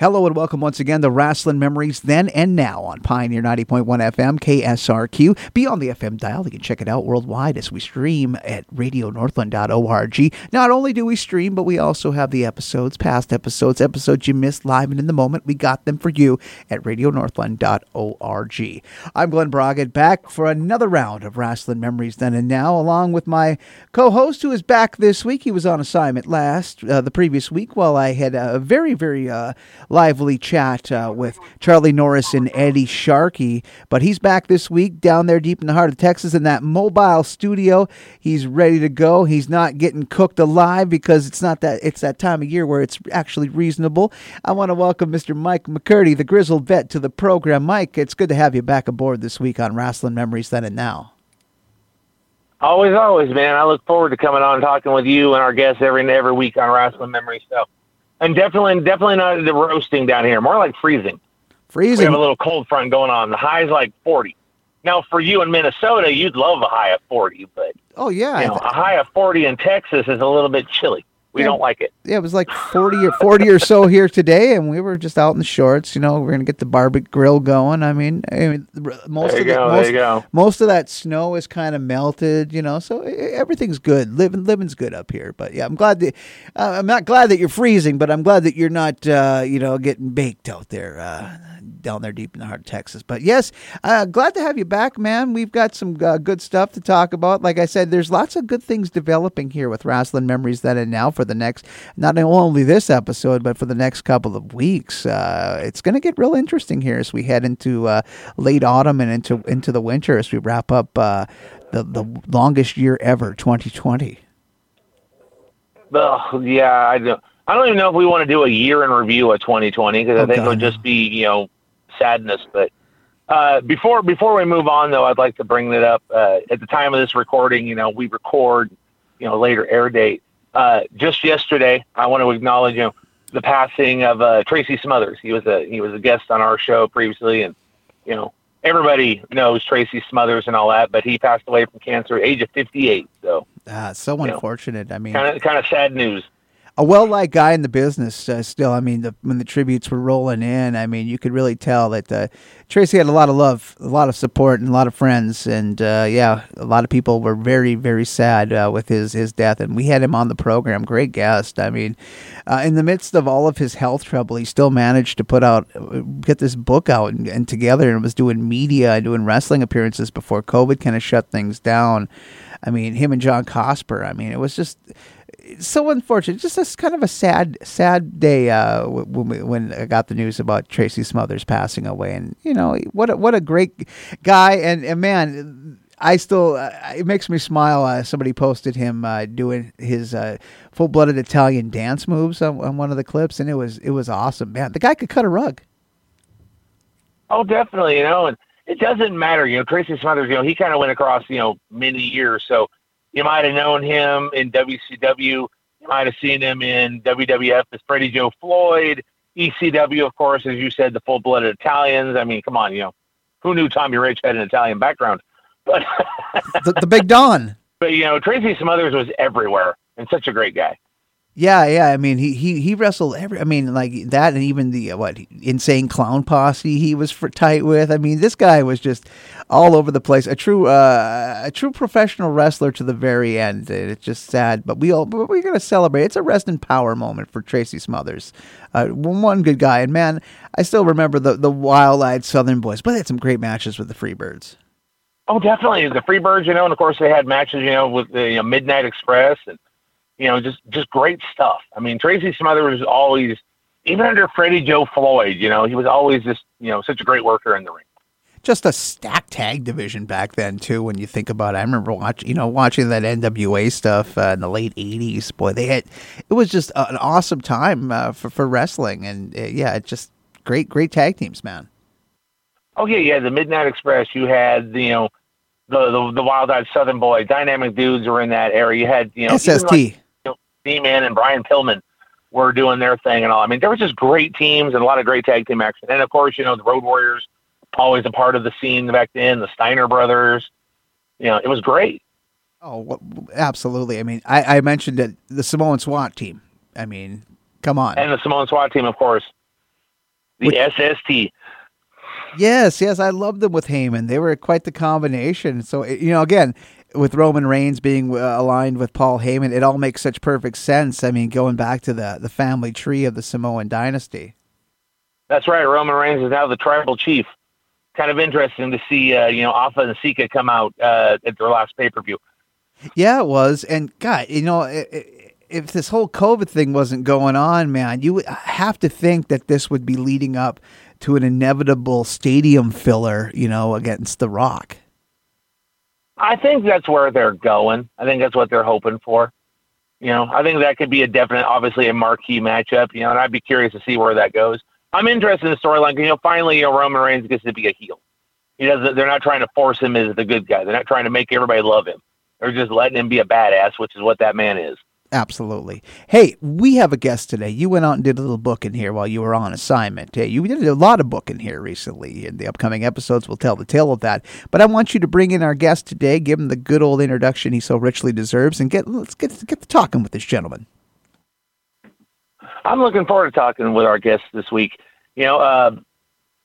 Hello and welcome once again to Wrestling Memories Then and Now on Pioneer 90.1 FM KSRQ. Be on the FM dial. You can check it out worldwide as we stream at radionorthland.org. Not only do we stream, but we also have the episodes, past episodes, episodes you missed live and in the moment. We got them for you at radionorthland.org. I'm Glen Braget back for another round of Wrestling Memories Then and Now, along with my co-host who is back this week. He was on assignment last, uh, the previous week, while I had a very, very uh, lively chat uh, with Charlie Norris and Eddie Sharkey. But he's back this week down there deep in the heart of Texas in that mobile studio. He's ready to go. He's not getting cooked alive because it's not that it's that time of year where it's actually reasonable. I want to welcome Mr. Mike McCurdy, the grizzled vet, to the program. Mike, it's good to have you back aboard this week on Wrestling Memories Then and Now. Always, always, man. I look forward to coming on and talking with you and our guests every every week on Wrestling Memories. So and definitely, definitely not the roasting down here. More like freezing. Freezing. We have a little cold front going on. The high is like 40. Now, for you in Minnesota, you'd love a high of 40, but oh yeah, you know, a high of 40 in Texas is a little bit chilly. We yeah. don't like it. Yeah, it was like 40 or 40 or so here today, and we were just out in the shorts. You know, we're going to get the barbecue grill going. I mean, I mean most of the, go, most, most, of that snow is kind of melted, you know, so everything's good. Living living's good up here. But yeah, I'm glad that uh, I'm not glad that you're freezing, but I'm glad that you're not uh, you know, getting baked out there. Uh, down there deep in the heart of Texas. But yes, uh, glad to have you back, man. We've got some uh, good stuff to talk about. Like I said, there's lots of good things developing here with Wrestling Memories Then and Now for the next, not only this episode, but for the next couple of weeks. Uh, it's going to get real interesting here as we head into uh, late autumn and into into the winter as we wrap up uh, the the longest year ever, 2020. Well, yeah, I don't. I don't even know if we want to do a year in review of 2020 because oh, I think God. it would just be, you know, sadness. But uh, before before we move on, though, I'd like to bring that up. Uh, at the time of this recording, you know, we record, you know, later air date. Uh, just yesterday, I want to acknowledge, you know, the passing of uh, Tracy Smothers. He was a he was a guest on our show previously, and you know, everybody knows Tracy Smothers and all that. But he passed away from cancer at age of 58. So, ah, so unfortunate. Know, I mean, kind of kind of sad news a well-liked guy in the business. Uh, still, I mean, the, when the tributes were rolling in, I mean, you could really tell that uh, Tracy had a lot of love, a lot of support, and a lot of friends. And uh, yeah, a lot of people were very, very sad uh, with his his death. And we had him on the program. Great guest. I mean, uh, in the midst of all of his health trouble, he still managed to put out, get this book out and, and together, and was doing media and doing wrestling appearances before COVID kind of shut things down. I mean, him and John Cosper. I mean, it was just so unfortunate. Just a kind of a sad, sad day uh, when we, when I got the news about Tracy Smothers passing away, and you know what a, what a great guy, and, and man. I still, uh, it makes me smile. Uh, somebody posted him uh, doing his uh, full-blooded Italian dance moves on, on, one of the clips, and it was it was awesome, man. The guy could cut a rug. Oh, definitely, you know, and it doesn't matter, you know. Tracy Smothers, you know, he kind of went across, you know, many years, so you might have known him in WCW. You might have seen him in WWF as Freddie Joe Floyd. ECW, of course, as you said, the full blooded Italians. I mean, come on, you know, who knew Tommy Rich had an Italian background? But the, the Big Don. But you know, Tracy Smothers was everywhere and such a great guy. Yeah, yeah. I mean, he he he wrestled every. I mean, like that, and even the what insane clown posse he was for tight with. I mean, this guy was just all over the place. A true uh, a true professional wrestler to the very end. It's just sad, but we all but we're gonna celebrate. It's a rest in power moment for Tracy Smothers. Uh, one good guy, and man, I still remember the the wild eyed Southern boys. But they had some great matches with the Freebirds. Oh, definitely the Freebirds, you know, and of course they had matches, you know, with the you know, Midnight Express and you know, just just great stuff. I mean, Tracy Smothers was always, even under Freddie Joe Floyd, you know, he was always just you know such a great worker in the ring. Just a stacked tag division back then too. When you think about it, I remember watching, you know, watching that NWA stuff uh, in the late '80s. Boy, they had it was just an awesome time uh, for for wrestling, and uh, yeah, just great, great tag teams, man. Oh yeah, yeah. The Midnight Express. You had you know the the, the Wild Eyed Southern Boy, dynamic dudes were in that area. You had you know SST. Z-Man and Brian Pillman were doing their thing and all. I mean, there was just great teams and a lot of great tag team action. And of course, you know, the Road Warriors always a part of the scene back then. The Steiner brothers, you know, it was great. Oh, absolutely. I mean, I, I mentioned that the Samoan SWAT team. I mean, come on. And the Samoan SWAT team, of course. The Which, SST. Yes, yes, I loved them with Heyman. They were quite the combination. So you know, again, with Roman Reigns being uh, aligned with Paul Heyman, it all makes such perfect sense. I mean, going back to the the family tree of the Samoan dynasty. That's right. Roman Reigns is now the tribal chief. Kind of interesting to see, uh, you know, Afa and Sika come out uh, at their last pay per view. Yeah, it was. And God, you know, if this whole COVID thing wasn't going on, man, you would have to think that this would be leading up to an inevitable stadium filler, you know, against The Rock. I think that's where they're going. I think that's what they're hoping for. You know, I think that could be a definite, obviously a marquee matchup. You know, and I'd be curious to see where that goes. I'm interested in the storyline. You know, finally, you know, Roman Reigns gets to be a heel. He doesn't. They're not trying to force him as the good guy. They're not trying to make everybody love him. They're just letting him be a badass, which is what that man is. Absolutely. Hey, we have a guest today. You went out and did a little booking here while you were on assignment. Hey, you did a lot of booking here recently. In the upcoming episodes, we'll tell the tale of that. But I want you to bring in our guest today, give him the good old introduction he so richly deserves, and get let's get get to talking with this gentleman. I'm looking forward to talking with our guest this week. You know, uh,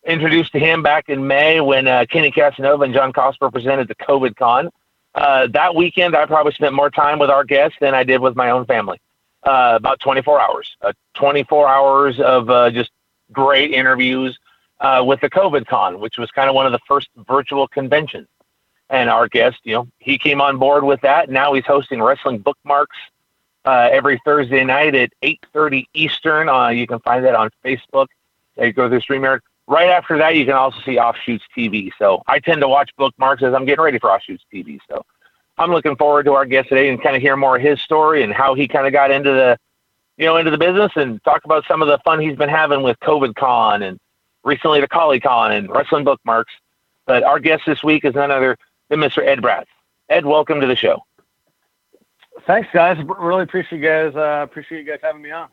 introduced to him back in May when uh, Kenny Casanova and John Cosper presented the COVID Con uh, that weekend, I probably spent more time with our guests than I did with my own family. Uh, about 24 hours, uh, 24 hours of uh, just great interviews uh, with the COVID Con, which was kind of one of the first virtual conventions. And our guest, you know, he came on board with that. Now he's hosting wrestling bookmarks uh, every Thursday night at 8:30 Eastern. You can find that on Facebook. You go through StreamYard. Right after that, you can also see Offshoots TV. So I tend to watch bookmarks as I'm getting ready for Offshoots TV. So I'm looking forward to our guest today and kind of hear more of his story and how he kind of got into the, you know, into the business and talk about some of the fun he's been having with COVID Con and recently the Collie Con and wrestling bookmarks. But our guest this week is none other than Mr. Ed Bratz. Ed, welcome to the show. Thanks, guys. Really appreciate you guys. Uh, appreciate you guys having me on.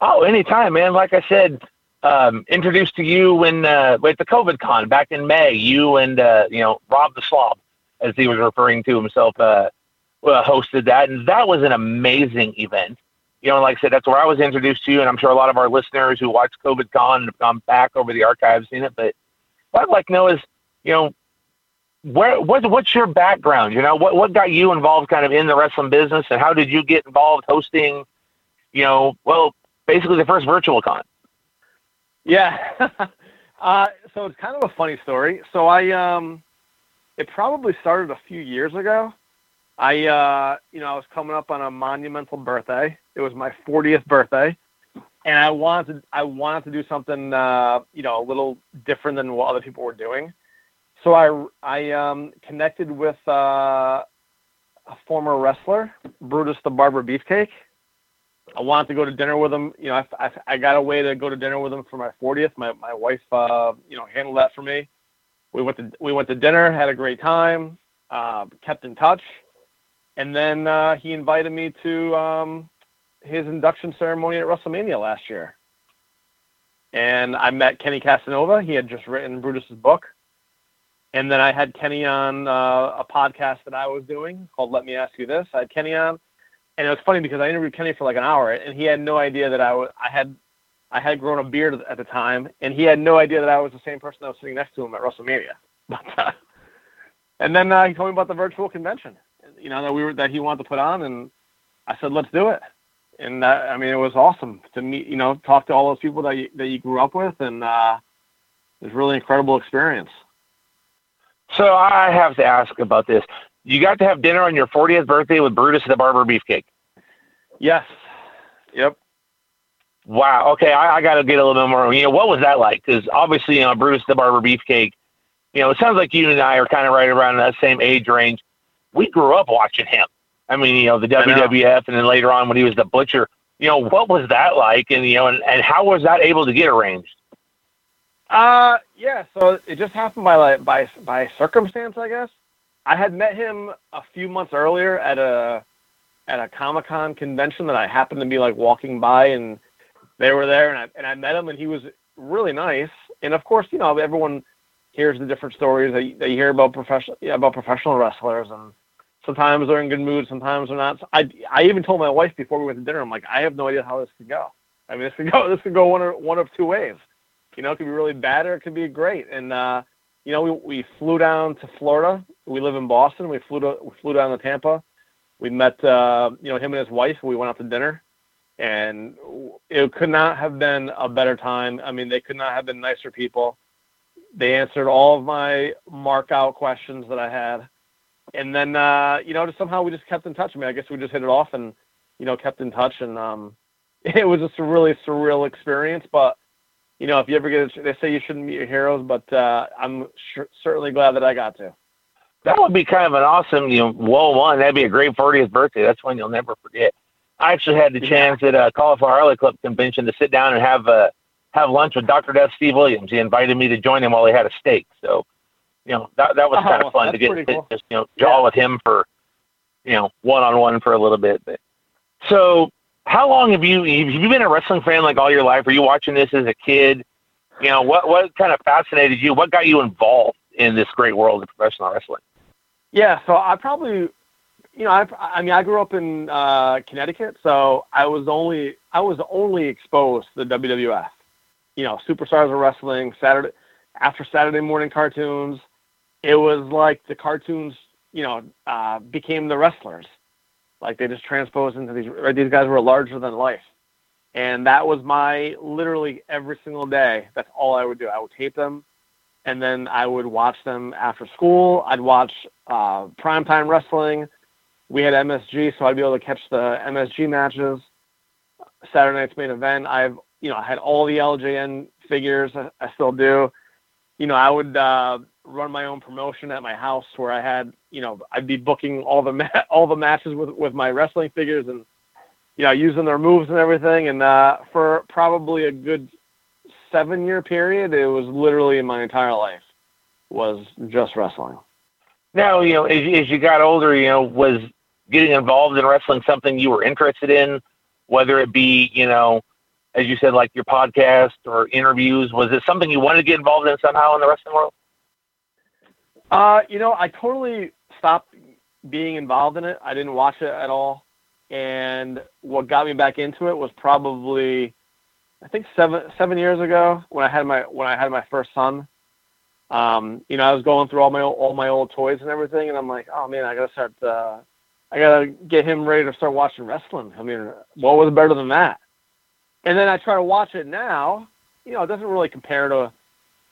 Oh, anytime, man. Like I said, um, introduced to you when uh, at the COVID Con back in May. You and uh, you know Rob the Slob, as he was referring to himself, uh, hosted that, and that was an amazing event. You know, like I said, that's where I was introduced to you, and I'm sure a lot of our listeners who watched COVID Con have gone back over the archives seen it. But what I'd like to know is, you know, where what what's your background? You know, what what got you involved kind of in the wrestling business, and how did you get involved hosting? You know, well, basically the first virtual con. Yeah. uh, so it's kind of a funny story. So I, um, it probably started a few years ago. I, uh, you know, I was coming up on a monumental birthday. It was my 40th birthday, and I wanted to, I wanted to do something, uh, you know, a little different than what other people were doing. So I, I um, connected with uh, a former wrestler, Brutus the Barber Beefcake, I wanted to go to dinner with him. You know, I, I, I got a way to go to dinner with him for my 40th. My my wife, uh, you know, handled that for me. We went to we went to dinner, had a great time, uh, kept in touch, and then uh, he invited me to um, his induction ceremony at WrestleMania last year. And I met Kenny Casanova. He had just written Brutus's book. And then I had Kenny on uh, a podcast that I was doing called Let Me Ask You This. I had Kenny on and it was funny because I interviewed Kenny for like an hour, and he had no idea that I was I had I had grown a beard at the time, and he had no idea that I was the same person that was sitting next to him at WrestleMania. But uh, and then uh, he told me about the virtual convention, you know that we were that he wanted to put on, and I said let's do it. And that, I mean, it was awesome to meet, you know, talk to all those people that you, that you grew up with, and uh, it was really incredible experience. So I have to ask about this you got to have dinner on your 40th birthday with Brutus the Barber Beefcake. Yes. Yep. Wow. Okay, I, I got to get a little bit more. You know, what was that like? Because obviously, you know, Brutus the Barber Beefcake. You know, it sounds like you and I are kind of right around that same age range. We grew up watching him. I mean, you know, the WWF, and then later on when he was the Butcher. You know, what was that like? And you know, and, and how was that able to get arranged? Uh, yeah. So it just happened by like by by circumstance, I guess. I had met him a few months earlier at a at a Comic Con convention that I happened to be like walking by, and they were there, and I and I met him, and he was really nice. And of course, you know, everyone hears the different stories that you, that you hear about professional yeah, about professional wrestlers, and sometimes they're in good mood, sometimes they're not. I I even told my wife before we went to dinner, I'm like, I have no idea how this could go. I mean, this could go this could go one or one of two ways. You know, it could be really bad or it could be great. And uh, you know, we we flew down to Florida. We live in Boston. We flew to we flew down to Tampa. We met uh, you know him and his wife. We went out to dinner, and it could not have been a better time. I mean, they could not have been nicer people. They answered all of my mark out questions that I had, and then uh, you know, just somehow we just kept in touch. I mean, I guess we just hit it off and you know kept in touch, and um, it was just a really surreal experience. But you know, if you ever get, a, they say you shouldn't meet your heroes, but uh, I'm sh- certainly glad that I got to. That would be kind of an awesome, you know, well one. That'd be a great 40th birthday. That's one you'll never forget. I actually had the chance at a Cauliflower Alley Club convention to sit down and have uh, have lunch with Dr. Death Steve Williams. He invited me to join him while he had a steak. So, you know, that that was oh, kind of fun to get cool. just you know jaw yeah. with him for, you know, one on one for a little bit. But so how long have you have you been a wrestling fan like all your life? Were you watching this as a kid? You know, what what kind of fascinated you? What got you involved in this great world of professional wrestling? Yeah, so I probably, you know, I I mean I grew up in uh, Connecticut, so I was only I was only exposed to the WWF. You know, Superstars of Wrestling, Saturday after Saturday morning cartoons. It was like the cartoons, you know, uh, became the wrestlers like they just transposed into these. Right, these guys were larger than life, and that was my literally every single day. That's all I would do. I would tape them, and then I would watch them after school. I'd watch uh, primetime wrestling. We had MSG, so I'd be able to catch the MSG matches. Saturday night's main event. I've you know I had all the LJN figures. I, I still do. You know I would uh, run my own promotion at my house where I had, you know, I'd be booking all the ma- all the matches with with my wrestling figures and you know using their moves and everything. And uh, for probably a good seven year period, it was literally my entire life was just wrestling. Now, you know, as, as you got older, you know, was getting involved in wrestling something you were interested in, whether it be, you know, as you said, like your podcast or interviews? Was it something you wanted to get involved in somehow in the wrestling world? Uh, you know, I totally stopped being involved in it. I didn't watch it at all. And what got me back into it was probably, I think seven seven years ago when I had my when I had my first son. Um, you know, I was going through all my all my old toys and everything, and I'm like, oh man, I gotta start. Uh, I gotta get him ready to start watching wrestling. I mean, what was better than that? And then I try to watch it now. You know, it doesn't really compare to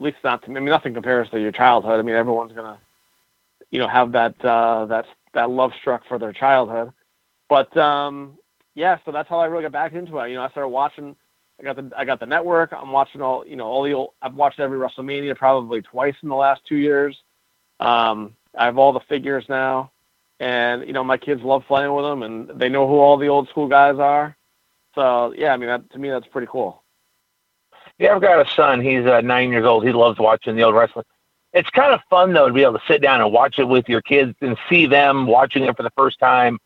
at least not to me. I mean, nothing compares to your childhood. I mean, everyone's gonna, you know, have that uh, that that love struck for their childhood. But um, yeah, so that's how I really got back into it. You know, I started watching. I got the I got the network. I'm watching all you know all the old. I've watched every WrestleMania probably twice in the last two years. Um, I have all the figures now, and you know my kids love playing with them, and they know who all the old school guys are. So yeah, I mean that, to me that's pretty cool. Yeah, I've got a son. He's uh, nine years old. He loves watching the old wrestling. It's kind of fun though to be able to sit down and watch it with your kids and see them watching it for the first time,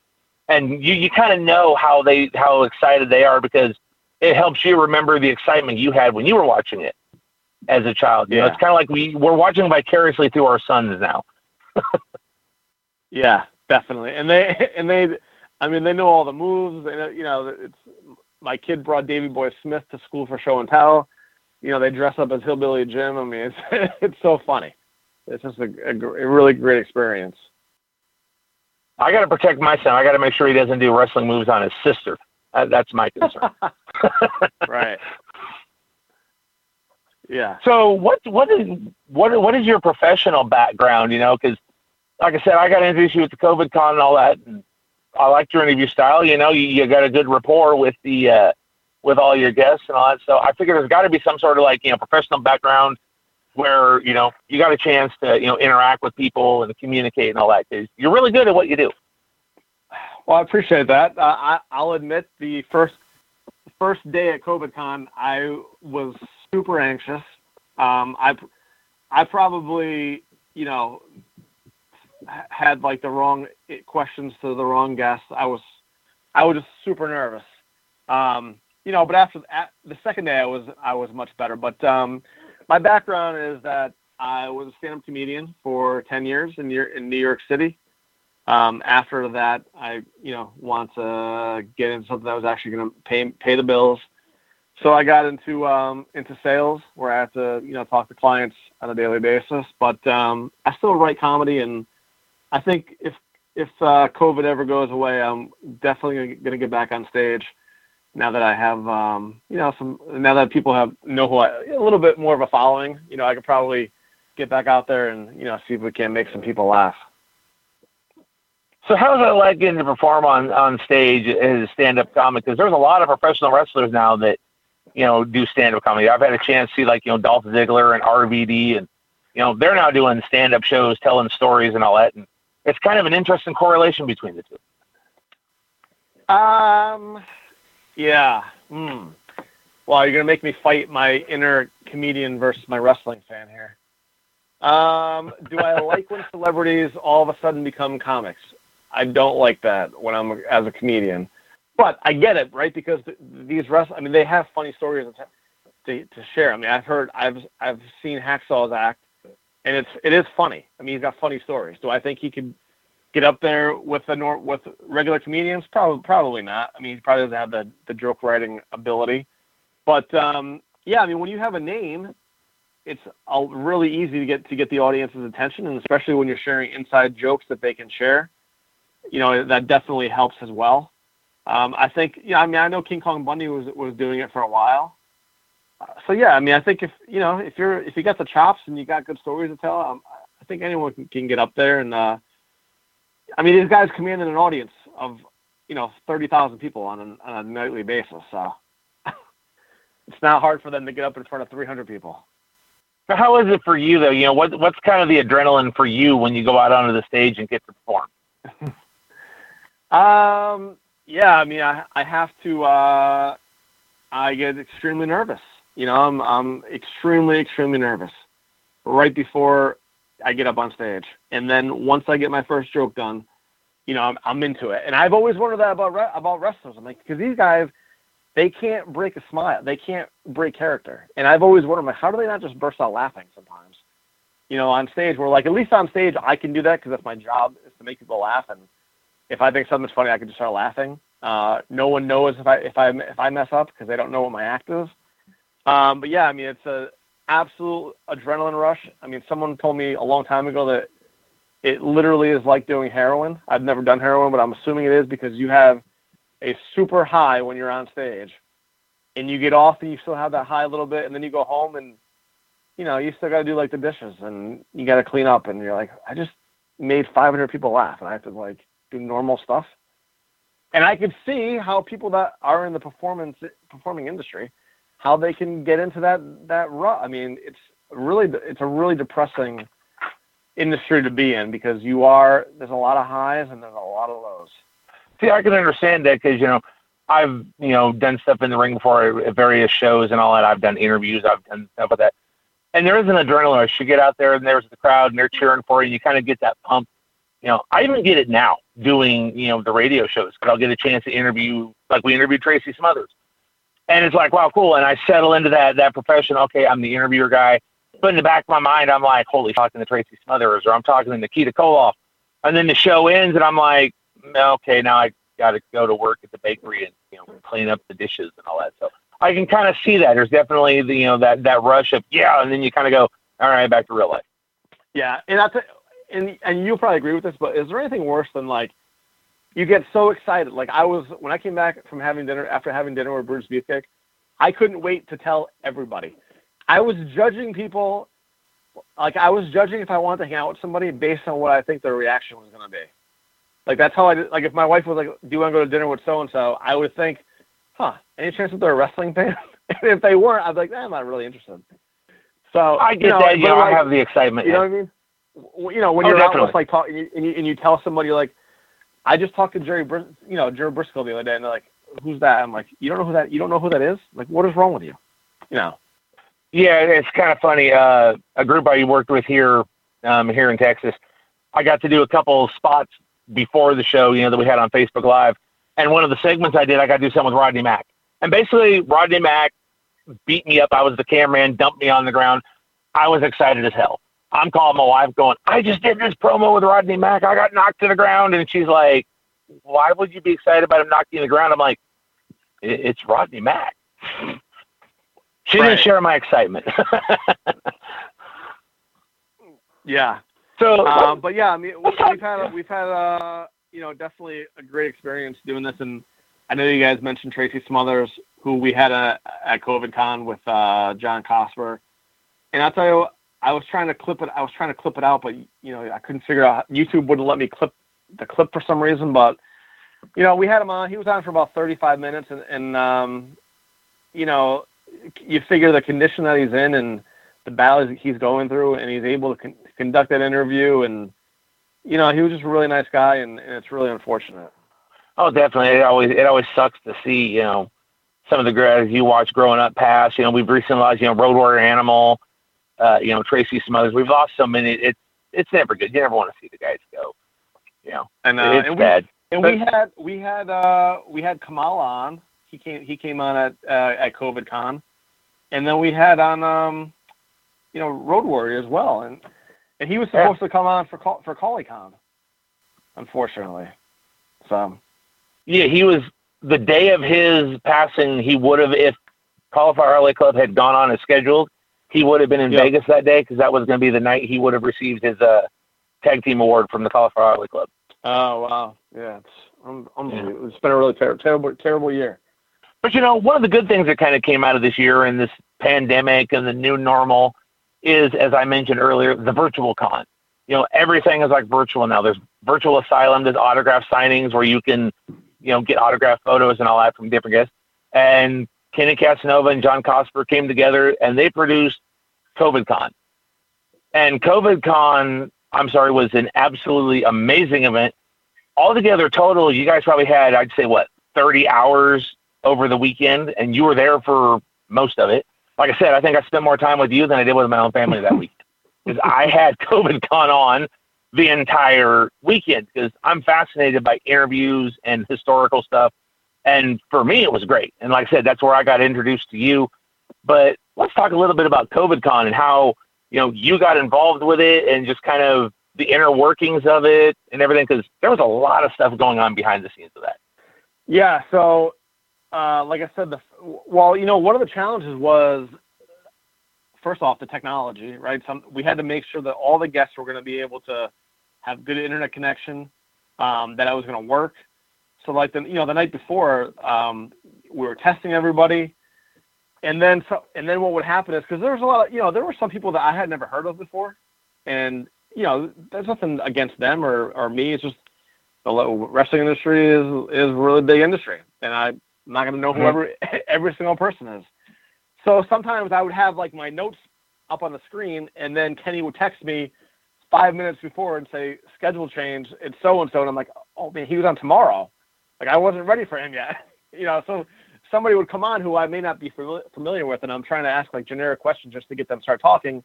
and you you kind of know how they how excited they are because it helps you remember the excitement you had when you were watching it as a child. You yeah. know, it's kind of like we we're watching vicariously through our sons now. yeah, definitely, and they and they, I mean, they know all the moves. They know, you know, it's my kid brought Davy Boy Smith to school for show and tell you know, they dress up as Hillbilly Jim. I mean, it's it's so funny. It's just a, a, a really great experience. I got to protect my son. I got to make sure he doesn't do wrestling moves on his sister. Uh, that's my concern. right. Yeah. So what what is what what is your professional background? You know, because like I said, I got introduced you with the COVID con and all that, and I liked your interview style. You know, you, you got a good rapport with the uh, with all your guests and all that. So I figured there's got to be some sort of like you know professional background where you know you got a chance to you know interact with people and communicate and all that. Cause you're really good at what you do. Well, I appreciate that. Uh, I, I'll admit the first first day at COVIDCon, I was super anxious. Um, I I probably you know had like the wrong questions to the wrong guests. I was I was just super nervous. Um, you know, but after the second day, I was I was much better. But um, my background is that I was a stand-up comedian for ten years in New York, in New York City. Um, after that, I you know want to get into something that was actually going to pay pay the bills. so I got into um, into sales where I have to you know talk to clients on a daily basis. But um, I still write comedy, and I think if if uh, COVID ever goes away, I'm definitely going to get back on stage. Now that I have, um, you know, some now that people have know who I a little bit more of a following, you know, I could probably get back out there and you know see if we can make some people laugh. So how's it like getting to perform on on stage as a stand-up comic? Because there's a lot of professional wrestlers now that you know do stand-up comedy. I've had a chance to see like you know Dolph Ziggler and RVD, and you know they're now doing stand-up shows, telling stories and all that. And it's kind of an interesting correlation between the two. Um, yeah. Hmm. Well, you're gonna make me fight my inner comedian versus my wrestling fan here. Um, do I like when celebrities all of a sudden become comics? I don't like that when I'm as a comedian, but I get it, right? Because these wrestlers, I mean, they have funny stories to, to share. I mean, I've heard, I've, I've seen Hacksaw's act, and it's, it is funny. I mean, he's got funny stories. Do I think he could get up there with the nor- with regular comedians? Probably, probably not. I mean, he probably doesn't have the the joke writing ability, but um, yeah, I mean, when you have a name it's really easy to get to get the audience's attention, and especially when you're sharing inside jokes that they can share, you know that definitely helps as well. Um, I think, yeah, I mean, I know King Kong Bundy was was doing it for a while, so yeah, I mean, I think if you know if you're if you got the chops and you got good stories to tell, um, I think anyone can, can get up there and. Uh, I mean, these guys commanded an audience of you know thirty thousand people on, an, on a nightly basis, so it's not hard for them to get up in front of three hundred people. So how is it for you though? You know, what what's kind of the adrenaline for you when you go out onto the stage and get to perform? um, yeah, I mean, I I have to. Uh, I get extremely nervous. You know, I'm I'm extremely extremely nervous right before I get up on stage, and then once I get my first joke done, you know, I'm I'm into it. And I've always wondered that about about wrestlers. I'm like, because these guys they can't break a smile. They can't break character. And I've always wondered, like, how do they not just burst out laughing sometimes? You know, on stage, we're like, at least on stage, I can do that because that's my job is to make people laugh. And if I think something's funny, I can just start laughing. Uh, no one knows if I if I if I mess up because they don't know what my act is. Um, but yeah, I mean, it's a absolute adrenaline rush. I mean, someone told me a long time ago that it literally is like doing heroin. I've never done heroin, but I'm assuming it is because you have a super high when you're on stage, and you get off and you still have that high a little bit, and then you go home and you know you still got to do like the dishes and you got to clean up, and you're like, I just made 500 people laugh, and I have to like do normal stuff. And I could see how people that are in the performance performing industry, how they can get into that that rut. I mean, it's really it's a really depressing industry to be in because you are there's a lot of highs and there's a lot of lows. See, I can understand that because you know I've you know done stuff in the ring before at various shows and all that. I've done interviews. I've done stuff with that, and there is an adrenaline rush. You should get out there and there's the crowd and they're cheering for you. and You kind of get that pump. You know, I even get it now doing you know the radio shows because I'll get a chance to interview like we interviewed Tracy Smothers, and it's like wow cool. And I settle into that that profession. Okay, I'm the interviewer guy. But in the back of my mind, I'm like, holy, talking to Tracy Smothers or I'm talking to Nikita Koloff. And then the show ends and I'm like, okay, now I got to go to work at the bakery and you know clean up the dishes and all that. So I can kind of see that. There's definitely the you know that that rush of yeah, and then you kind of go all right back to real life. Yeah, and that's and and you'll probably agree with this, but is there anything worse than like you get so excited? Like I was when I came back from having dinner after having dinner with Bruce Beefcake, I couldn't wait to tell everybody. I was judging people like I was judging if I wanted to hang out with somebody based on what I think their reaction was going to be. Like that's how I did. Like if my wife was like, "Do you want to go to dinner with so and so?" I would think, "Huh? Any chance that they're a wrestling fan?" and if they weren't, I'd be like, eh, "I'm not really interested." So I get you know, that. You know, like, I have the excitement. You know what I mean? You know, when oh, you're definitely. out with like talk, and you, and you, and you tell somebody like, I just talked to Jerry, Bris- you know, Jerry Brisco the other day, and they're like, "Who's that?" I'm like, "You don't know who that? You don't know who that is? Like, what is wrong with you?" You know. Yeah, it's kind of funny. Uh, a group I worked with here, um, here in Texas, I got to do a couple spots before the show, you know, that we had on Facebook Live. And one of the segments I did, I got to do something with Rodney Mack. And basically, Rodney Mack beat me up. I was the cameraman, dumped me on the ground. I was excited as hell. I'm calling my wife, going, I just did this promo with Rodney Mack. I got knocked to the ground. And she's like, Why would you be excited about him knocking you to the ground? I'm like, It's Rodney Mack. She right. didn't share my excitement. yeah. So, um, but yeah, I mean, we've had a, we've had a you know definitely a great experience doing this, and I know you guys mentioned Tracy Smothers, who we had a, at COVID Con with uh, John Cosper, and I'll tell you, I was trying to clip it. I was trying to clip it out, but you know, I couldn't figure out. YouTube wouldn't let me clip the clip for some reason. But you know, we had him on. He was on for about 35 minutes, and, and um, you know, you figure the condition that he's in and the battles that he's going through, and he's able to con- conduct that interview, and you know, he was just a really nice guy, and, and it's really unfortunate. Oh, definitely. It always it always sucks to see you know some of the guys you watch growing up pass. You know, we've recently lost you know Road Warrior Animal, uh, you know Tracy Smothers. We've lost so many. It's it's never good. You never want to see the guys go. You know, and uh, it's and bad. We, and but, we had we had uh we had Kamal on. He came he came on at uh, at COVID Con, and then we had on um you know Road Warrior as well, and and he was supposed yeah. to come on for for ColleCon, unfortunately. So yeah, he was the day of his passing. He would have if Cauliflower Alley Club had gone on as scheduled. He would have been in yep. Vegas that day because that was going to be the night he would have received his uh, tag team award from the Cauliflower Alley Club. Oh wow, yeah, it's unbelievable. Yeah. It's been a really ter- terrible, terrible year. But you know, one of the good things that kind of came out of this year and this pandemic and the new normal is, as I mentioned earlier, the virtual con. You know, everything is like virtual now. There's virtual asylum, there's autograph signings where you can you know, get autograph photos and all that from different guests. And Kenny Casanova and John Cosper came together and they produced COVID Con. And COVIDCon, I'm sorry, was an absolutely amazing event. Altogether, total, you guys probably had, I'd say, what, 30 hours over the weekend, and you were there for most of it. Like I said, I think I spent more time with you than I did with my own family that week because I had COVIDCon on the entire weekend because I'm fascinated by interviews and historical stuff. And for me, it was great. And like I said, that's where I got introduced to you. But let's talk a little bit about COVID Con and how, you know, you got involved with it and just kind of the inner workings of it and everything because there was a lot of stuff going on behind the scenes of that. Yeah. So, uh, like I said, the well, you know, one of the challenges was first off the technology, right? Some we had to make sure that all the guests were going to be able to have good internet connection, um, that I was going to work. So like the you know the night before, um, we were testing everybody, and then so and then what would happen is because there was a lot of you know there were some people that I had never heard of before, and you know there's nothing against them or or me. It's just the wrestling industry is is a really big industry, and I'm not going to know whoever mm-hmm. every single person is. So sometimes I would have like my notes up on the screen, and then Kenny would text me five minutes before and say schedule change. It's so and so, and I'm like, oh man, he was on tomorrow. Like I wasn't ready for him yet. you know, so somebody would come on who I may not be familiar with, and I'm trying to ask like generic questions just to get them to start talking,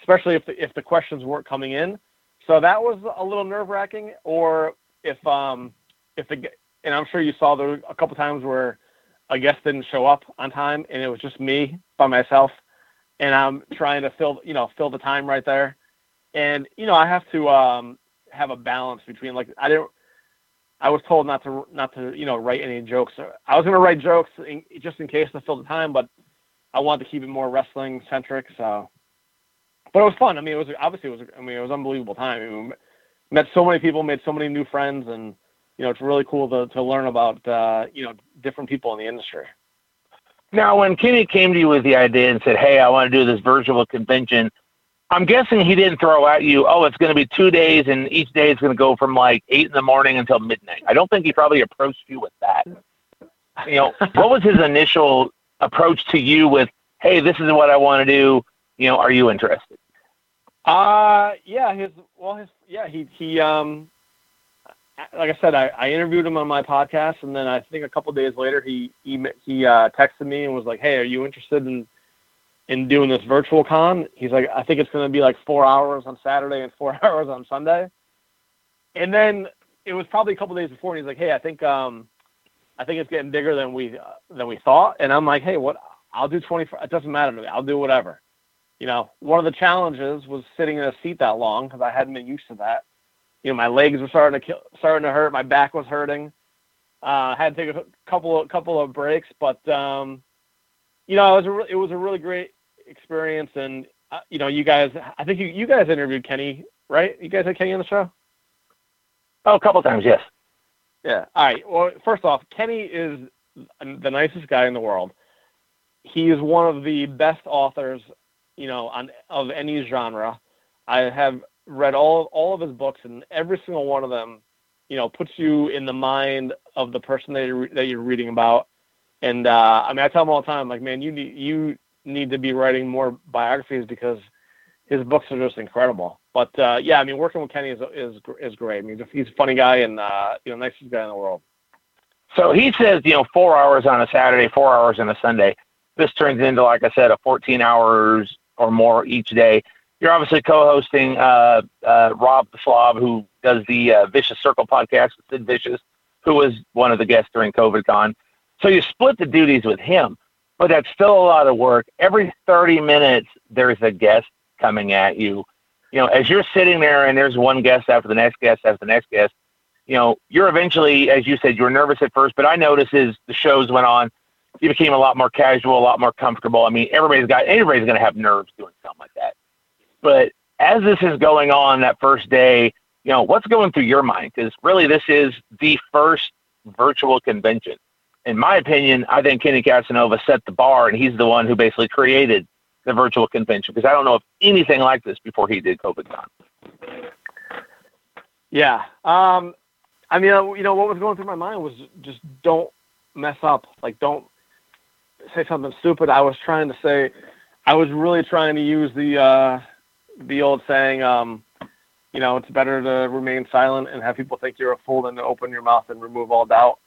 especially if the if the questions weren't coming in. So that was a little nerve wracking. Or if um if the and I'm sure you saw there a couple times where a guest didn't show up on time and it was just me by myself and I'm trying to fill you know fill the time right there and you know I have to um, have a balance between like I didn't. I was told not to not to you know write any jokes. I was gonna write jokes in, just in case to fill the time, but I wanted to keep it more wrestling centric. So, but it was fun. I mean, it was obviously it was. I mean, it was unbelievable time. I mean, met so many people, made so many new friends, and you know, it's really cool to to learn about uh, you know different people in the industry. Now, when Kenny came to you with the idea and said, "Hey, I want to do this virtual convention," I'm guessing he didn't throw at you, oh, it's going to be two days, and each day is going to go from like eight in the morning until midnight. I don't think he probably approached you with that. You know, what was his initial approach to you with, hey, this is what I want to do. You know, are you interested? Uh, yeah, his, well, his, yeah, he, he, um, like I said, I, I interviewed him on my podcast, and then I think a couple days later, he, he, he, uh, texted me and was like, hey, are you interested in, in doing this virtual con. He's like, I think it's going to be like four hours on Saturday and four hours on Sunday. And then it was probably a couple days before, and he's like, Hey, I think um, I think it's getting bigger than we uh, than we thought. And I'm like, Hey, what? I'll do 24. It doesn't matter to me. I'll do whatever. You know, one of the challenges was sitting in a seat that long because I hadn't been used to that. You know, my legs were starting to kill, starting to hurt. My back was hurting. Uh, I had to take a couple of couple of breaks, but um, you know, it was a it was a really great experience, and uh, you know, you guys, I think you you guys interviewed Kenny, right? You guys had Kenny on the show. Oh, a couple times, yes. Yeah. All right. Well, first off, Kenny is the nicest guy in the world. He is one of the best authors, you know, on of any genre. I have read all all of his books, and every single one of them, you know, puts you in the mind of the person that you're that you're reading about. And uh, I mean, I tell him all the time, like, man, you need you need to be writing more biographies because his books are just incredible. But uh, yeah, I mean, working with Kenny is is is great. I mean, he's a funny guy and uh, you know, nicest guy in the world. So he says, you know, four hours on a Saturday, four hours on a Sunday. This turns into, like I said, a 14 hours or more each day. You're obviously co-hosting uh, uh, Rob the Slob, who does the uh, Vicious Circle podcast with Sid Vicious, who was one of the guests during COVID Con. So you split the duties with him, but that's still a lot of work. Every 30 minutes, there's a guest coming at you. You know, as you're sitting there and there's one guest after the next guest after the next guest, you know, you're eventually, as you said, you were nervous at first, but I noticed as the shows went on, you became a lot more casual, a lot more comfortable. I mean, everybody's got, everybody's going to have nerves doing something like that. But as this is going on that first day, you know, what's going through your mind? Because really, this is the first virtual convention. In my opinion, I think Kenny Casanova set the bar, and he's the one who basically created the virtual convention because I don't know of anything like this before he did COVID Con. Yeah. Um, I mean, uh, you know, what was going through my mind was just don't mess up. Like, don't say something stupid. I was trying to say, I was really trying to use the uh, the old saying, um, you know, it's better to remain silent and have people think you're a fool than to open your mouth and remove all doubt.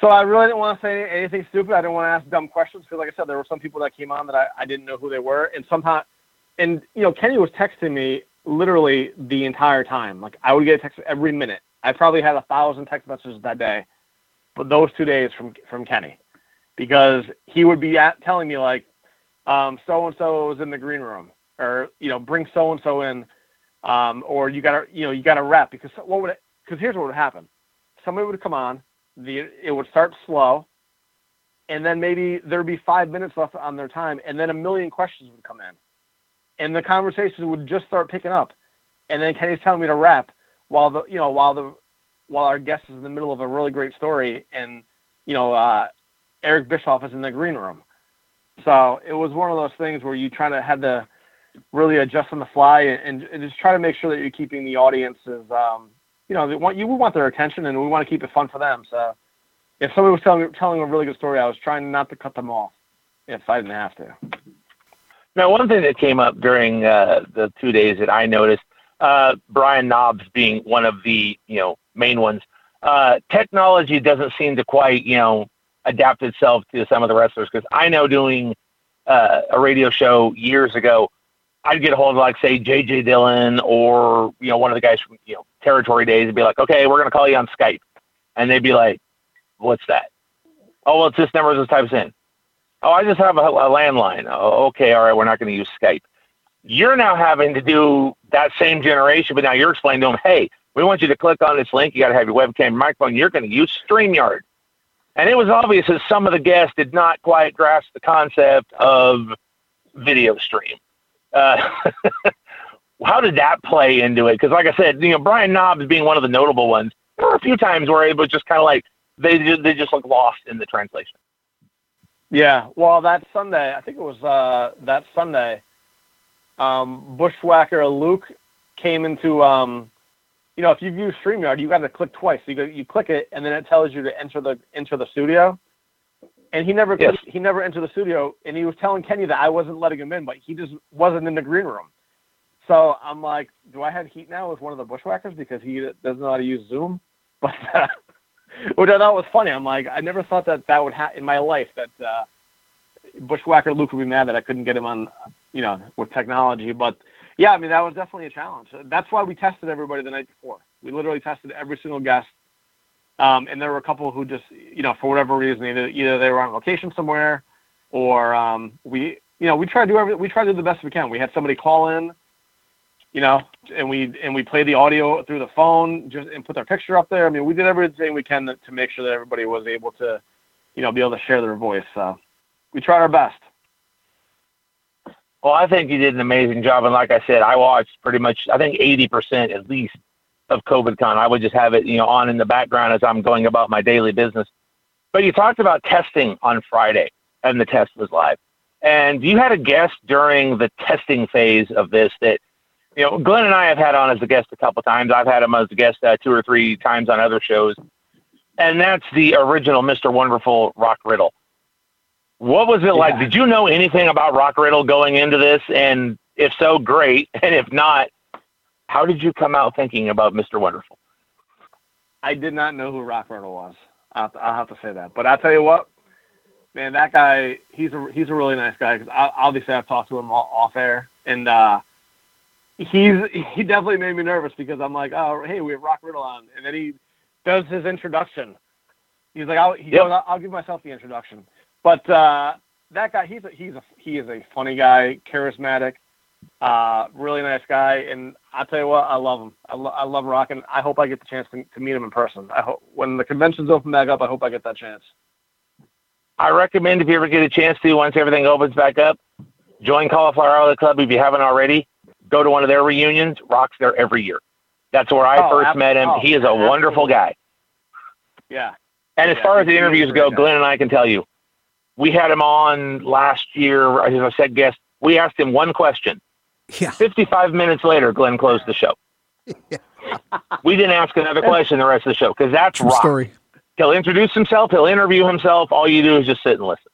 So I really didn't want to say anything stupid. I didn't want to ask dumb questions because, like I said, there were some people that came on that I, I didn't know who they were, and sometimes, and you know, Kenny was texting me literally the entire time. Like I would get a text every minute. I probably had a thousand text messages that day, but those two days from from Kenny, because he would be at telling me like, so and so is in the green room, or you know, bring so and so in, um, or you gotta you know you gotta rep because what would because here's what would happen, somebody would come on, the it would start slow, and then maybe there'd be five minutes left on their time, and then a million questions would come in, and the conversation would just start picking up, and then Kenny's telling me to rep while the you know while the while our guest is in the middle of a really great story, and you know uh, Eric Bischoff is in the green room. So it was one of those things where you try to have to really adjust on the fly and, and just try to make sure that you're keeping the audiences, um, you know, they want you we want their attention and we want to keep it fun for them. So if somebody was telling telling a really good story, I was trying not to cut them off if I didn't have to. Now, one thing that came up during uh, the two days that I noticed, uh, Brian Knobbs being one of the you know main ones, uh, technology doesn't seem to quite you know adapt itself to some of the wrestlers because I know doing uh, a radio show years ago, I'd get a hold of like say JJ Dillon or you know one of the guys from you know Territory Days and be like, okay, we're gonna call you on Skype, and they'd be like, what's that? Oh, well, it's this number this types in. Oh, I just have a, a landline. Oh, okay, all right, we're not going to use Skype. You're now having to do that same generation, but now you're explaining to them, hey, we want you to click on this link. You got to have your webcam, microphone. You're going to use StreamYard. And it was obvious that some of the guests did not quite grasp the concept of video stream. Uh, how did that play into it? Because, like I said, you know, Brian Knobbs being one of the notable ones, there were a few times where it was just kind of like they just, they just look lost in the translation. Yeah, well, that Sunday, I think it was uh, that Sunday, um, Bushwhacker Luke came into, um, you know, if you view StreamYard, you got to click twice. So you go, you click it, and then it tells you to enter the enter the studio. And he never Yes. he never entered the studio, and he was telling Kenny that I wasn't letting him in, but he just wasn't in the green room. So I'm like, do I have heat now with one of the Bushwhackers because he doesn't know how to use Zoom? But uh, which I thought was funny. I'm like, I never thought that that would happen in my life that uh, Bushwhacker Luke would be mad that I couldn't get him on, you know, with technology. But yeah, I mean that was definitely a challenge. That's why we tested everybody the night before. We literally tested every single guest, um, and there were a couple who just, you know, for whatever reason, either either they were on location somewhere, or um, we, you know, we try to do every, we try to do the best we can. We had somebody call in, you know, and we and we played the audio through the phone, just and put their picture up there. I mean, we did everything we can to, make sure that everybody was able to, you know, be able to share their voice. So we tried our best. Well, I think you did an amazing job, and like I said, I watched pretty much, I think eighty percent at least of COVID Con. I would just have it, you know, on in the background as I'm going about my daily business. But you talked about testing on Friday, and the test was live. And you had a guest during the testing phase of this that, you know, Glen and I have had on as a guest a couple times. I've had him as a guest uh, two or three times on other shows. And that's the original Mr. Wonderful Rock Riddle. What was it yeah. like? Did you know anything about Rock Riddle going into this? And if so, great. And if not, how did you come out thinking about Mr. Wonderful? I did not know who Rock Riddle was. I'll have, to, I'll have to say that. But I'll tell you what, man, that guy, he's a he's a really nice guy. Because I, obviously I've talked to him off air, and uh, he's he definitely made me nervous because I'm like, oh, hey, we have Rock Riddle on, and then he does his introduction. He's like, I'll, he yep. goes, I'll, I'll give myself the introduction. But uh, that guy, he's a, he's a he is a funny guy, charismatic, uh, really nice guy, and I tell you what, I love him. I, lo- I love rocking. I hope I get the chance to, to meet him in person. I hope when the conventions open back up, I hope I get that chance. I recommend if you ever get a chance to, once everything opens back up, join Cauliflower Alley Club if you haven't already. Go to one of their reunions. Rock's there every year. That's where I oh, first ab- met him. Oh, he is a absolutely. wonderful guy. Yeah. And as yeah, far as the interviews go, guy. Glen and I can tell you, we had him on last year as I said guest. We asked him one question. Yeah. 55 minutes later, Glen closed the show. Yeah. we didn't ask another question the rest of the show because that's True rock. Story. He'll introduce himself. He'll interview himself. All you do is just sit and listen.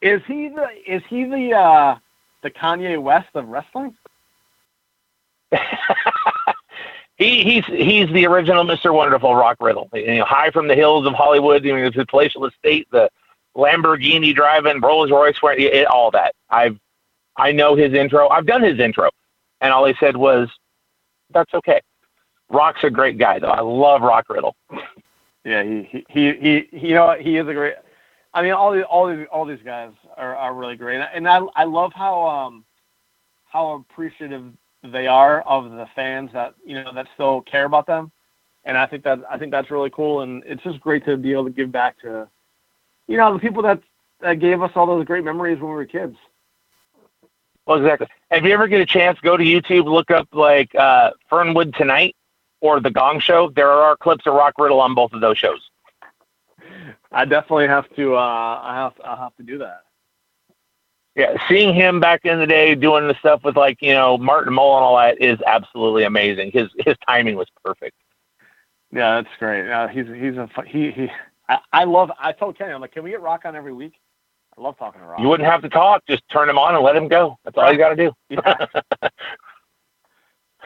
Is he the is he the uh, the Kanye West of wrestling? he he's he's the original Mr. Wonderful Rock Riddle. You know, high from the hills of Hollywood. Mean, it's a palatial estate, the Lamborghini driving, Rolls Royce it, all that. I've I know his intro. I've done his intro, and all he said was, "That's okay." Rock's a great guy, though. I love Rock Riddle. Yeah, he he he, he you know he is a great. I mean, all these all these all these guys are, are really great, and I I love how um how appreciative they are of the fans that you know that still care about them, and I think that I think that's really cool, and it's just great to be able to give back to, you know, the people that that gave us all those great memories when we were kids. Well, exactly. If you ever get a chance, go to YouTube, look up like uh, Fernwood Tonight or The Gong Show. There are clips of Rock Riddle on both of those shows. I definitely have to. Uh, I have. I have to do that. Yeah, seeing him back in the day doing the stuff with like you know Martin Mull and all that is absolutely amazing. His his timing was perfect. Yeah, that's great. Uh, he's he's a he he. I, I love. I told Kenny, I'm like, can we get Rock on every week? I love talking to Rock. You wouldn't have to talk. Just turn him on and let him go. That's all you got to do.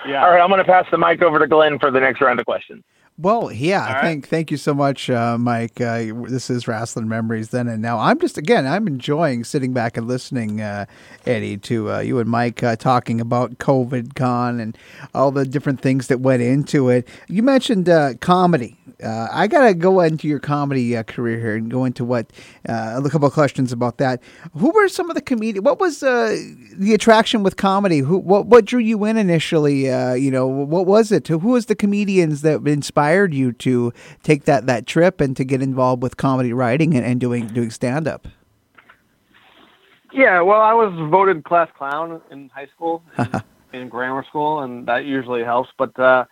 Yeah. yeah. All right, I'm going to pass the mic over to Glen for the next round of questions. Well, yeah, right. thank thank you so much, uh, Mike. Uh, this is Wrestling Memories then and now. I'm just again, I'm enjoying sitting back and listening, uh, Eddy, to uh, you and Mike uh, talking about COVID Con and all the different things that went into it. You mentioned uh, comedy uh, I gotta go into your comedy uh, career here and go into what uh, a couple of questions about that. Who were some of the comedians? What was uh, the attraction with comedy? Who what what drew you in initially? Uh, you know, what was it? Who was the comedians that inspired you to take that that trip and to get involved with comedy writing and, and doing doing stand up? Yeah, well, I was voted class clown in high school, in, in grammar school, and that usually helps. But uh,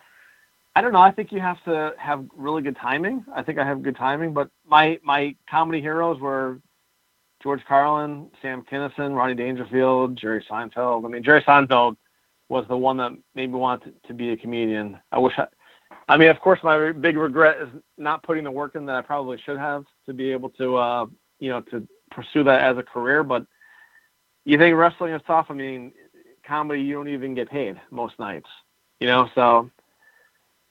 I don't know. I think you have to have really good timing. I think I have good timing, but my my comedy heroes were George Carlin, Sam Kinison, Rodney Dangerfield, Jerry Seinfeld. I mean, Jerry Seinfeld was the one that made me want to, to be a comedian. I wish I. I mean, of course, my big regret is not putting the work in that I probably should have to be able to, uh, you know, to pursue that as a career. But you think wrestling is tough? I mean, comedy you don't even get paid most nights, you know. So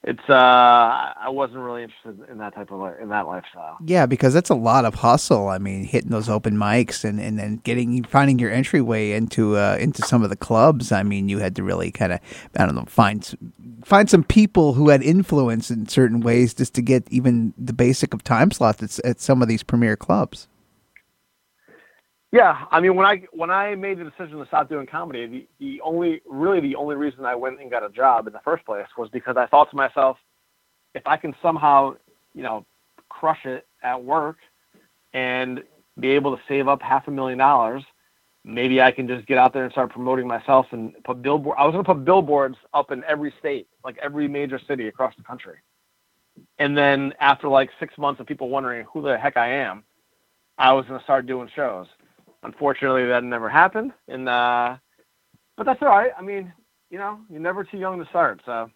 it's uh I wasn't really interested in that type of in that lifestyle. Yeah, because that's a lot of hustle. I mean, hitting those open mics and and then getting finding your entryway into uh into some of the clubs. I mean, you had to really kind of I don't know find find some people who had influence in certain ways just to get even the basic of time slots at, at some of these premier clubs. Yeah, I mean, when I when I made the decision to stop doing comedy, the, the only really the only reason I went and got a job in the first place was because I thought to myself, if I can somehow, you know, crush it at work and be able to save up half a million dollars, maybe I can just get out there and start promoting myself and put billboard. I was to put billboards up in every state, like every major city across the country. And then after like six months of people wondering who the heck I am, I was to start doing shows. Unfortunately, that never happened. And uh, but that's all right. I mean, you know, you're never too young to start. So.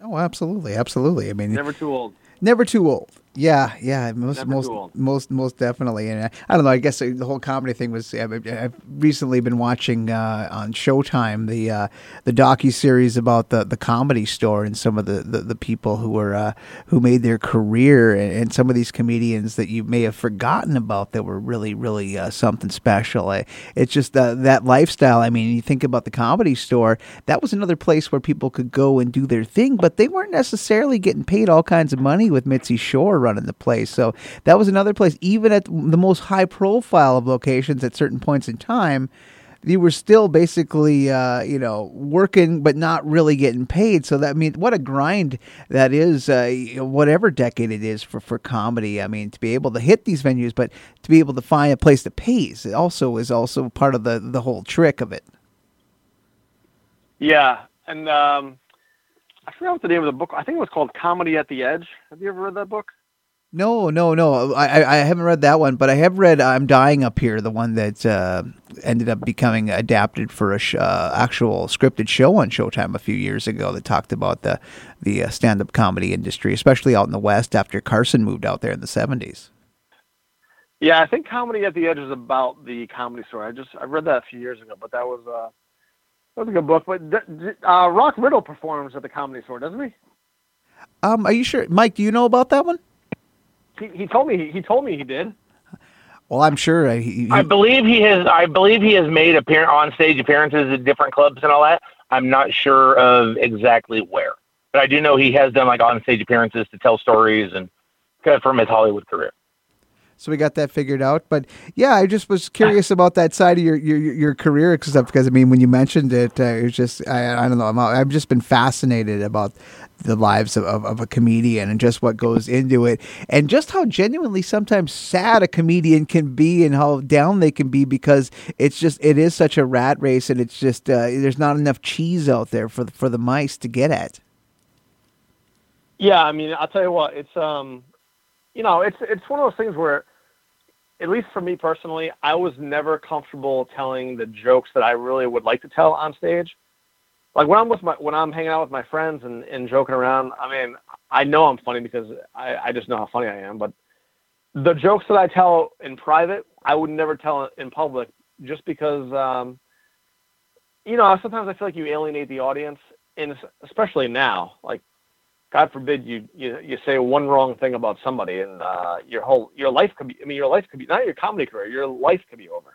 Oh, absolutely, absolutely. I mean, never too old. Never too old. Yeah, yeah, most most most most definitely, and I, I, don't know. I guess the whole comedy thing was. I've, I've recently been watching uh, on Showtime the uh, the docu series about the, the comedy store and some of the, the, the people who were uh, who made their career and, and, some of these comedians that you may have forgotten about that were really really uh, something special. It's just uh, that lifestyle. I mean, you think about the comedy store. That was another place where people could go and do their thing, but they weren't necessarily getting paid all kinds of money with Mitzi Shore running the place. So that was another place, even at the most high profile of locations at certain points in time. You were still basically, uh, you know, working but not really getting paid. So that I what a grind that is. Uh, whatever decade it is for, for comedy. I mean, to be able to hit these venues, but to be able to find a place that pays, it also is also part of the the whole trick of it. Yeah, and um, I forgot what the name of the book. I think it was called Comedy at the Edge. Have you ever read that book? No, no, no. I, I haven't read that one, but I have read "I'm Dying Up Here," the one that uh, ended up becoming adapted for a sh- uh, actual scripted show on Showtime a few years ago that talked about the the uh, stand up comedy industry, especially out in the West after Carson moved out there in the '70s. Yeah, I think Comedy at the Edge is about the comedy store. I just I read that a few years ago, but that was uh that was a good book. But uh, Rock Riddle performs at the comedy store, doesn't he? Um, are you sure, Mike? Do you know about that one? He, he told me he, told me he did. Well, I'm sure. Uh, he, he, I believe he has. I believe he has made appear on stage appearances at different clubs and all that. I'm not sure of exactly where, but I do know he has done like on stage appearances to tell stories and from his Hollywood career. So we got that figured out. But yeah, I just was curious about that side of your your, your career stuff because I mean, when you mentioned it, uh, it was just I, I don't know. I'm, I've just been fascinated about the lives of, of, of, a comedian and just what goes into it and just how genuinely sometimes sad a comedian can be and how down they can be because it's just it is such a rat race and it's just uh, there's not enough cheese out there for for the mice to get at yeah i mean i'll tell you what it's um you know it's it's one of those things where at least for me personally, I was never comfortable telling the jokes that I really would like to tell on stage like when I'm with my when I'm hanging out with my friends and, and joking around, I mean, I know I'm funny because I, I just know how funny I am. But the jokes that I tell in private, I would never tell in public just because um, you know, sometimes I feel like you alienate the audience and especially now, like God forbid you, you you say one wrong thing about somebody and uh, your whole your life could be I mean your life could be not your comedy career, your life could be over.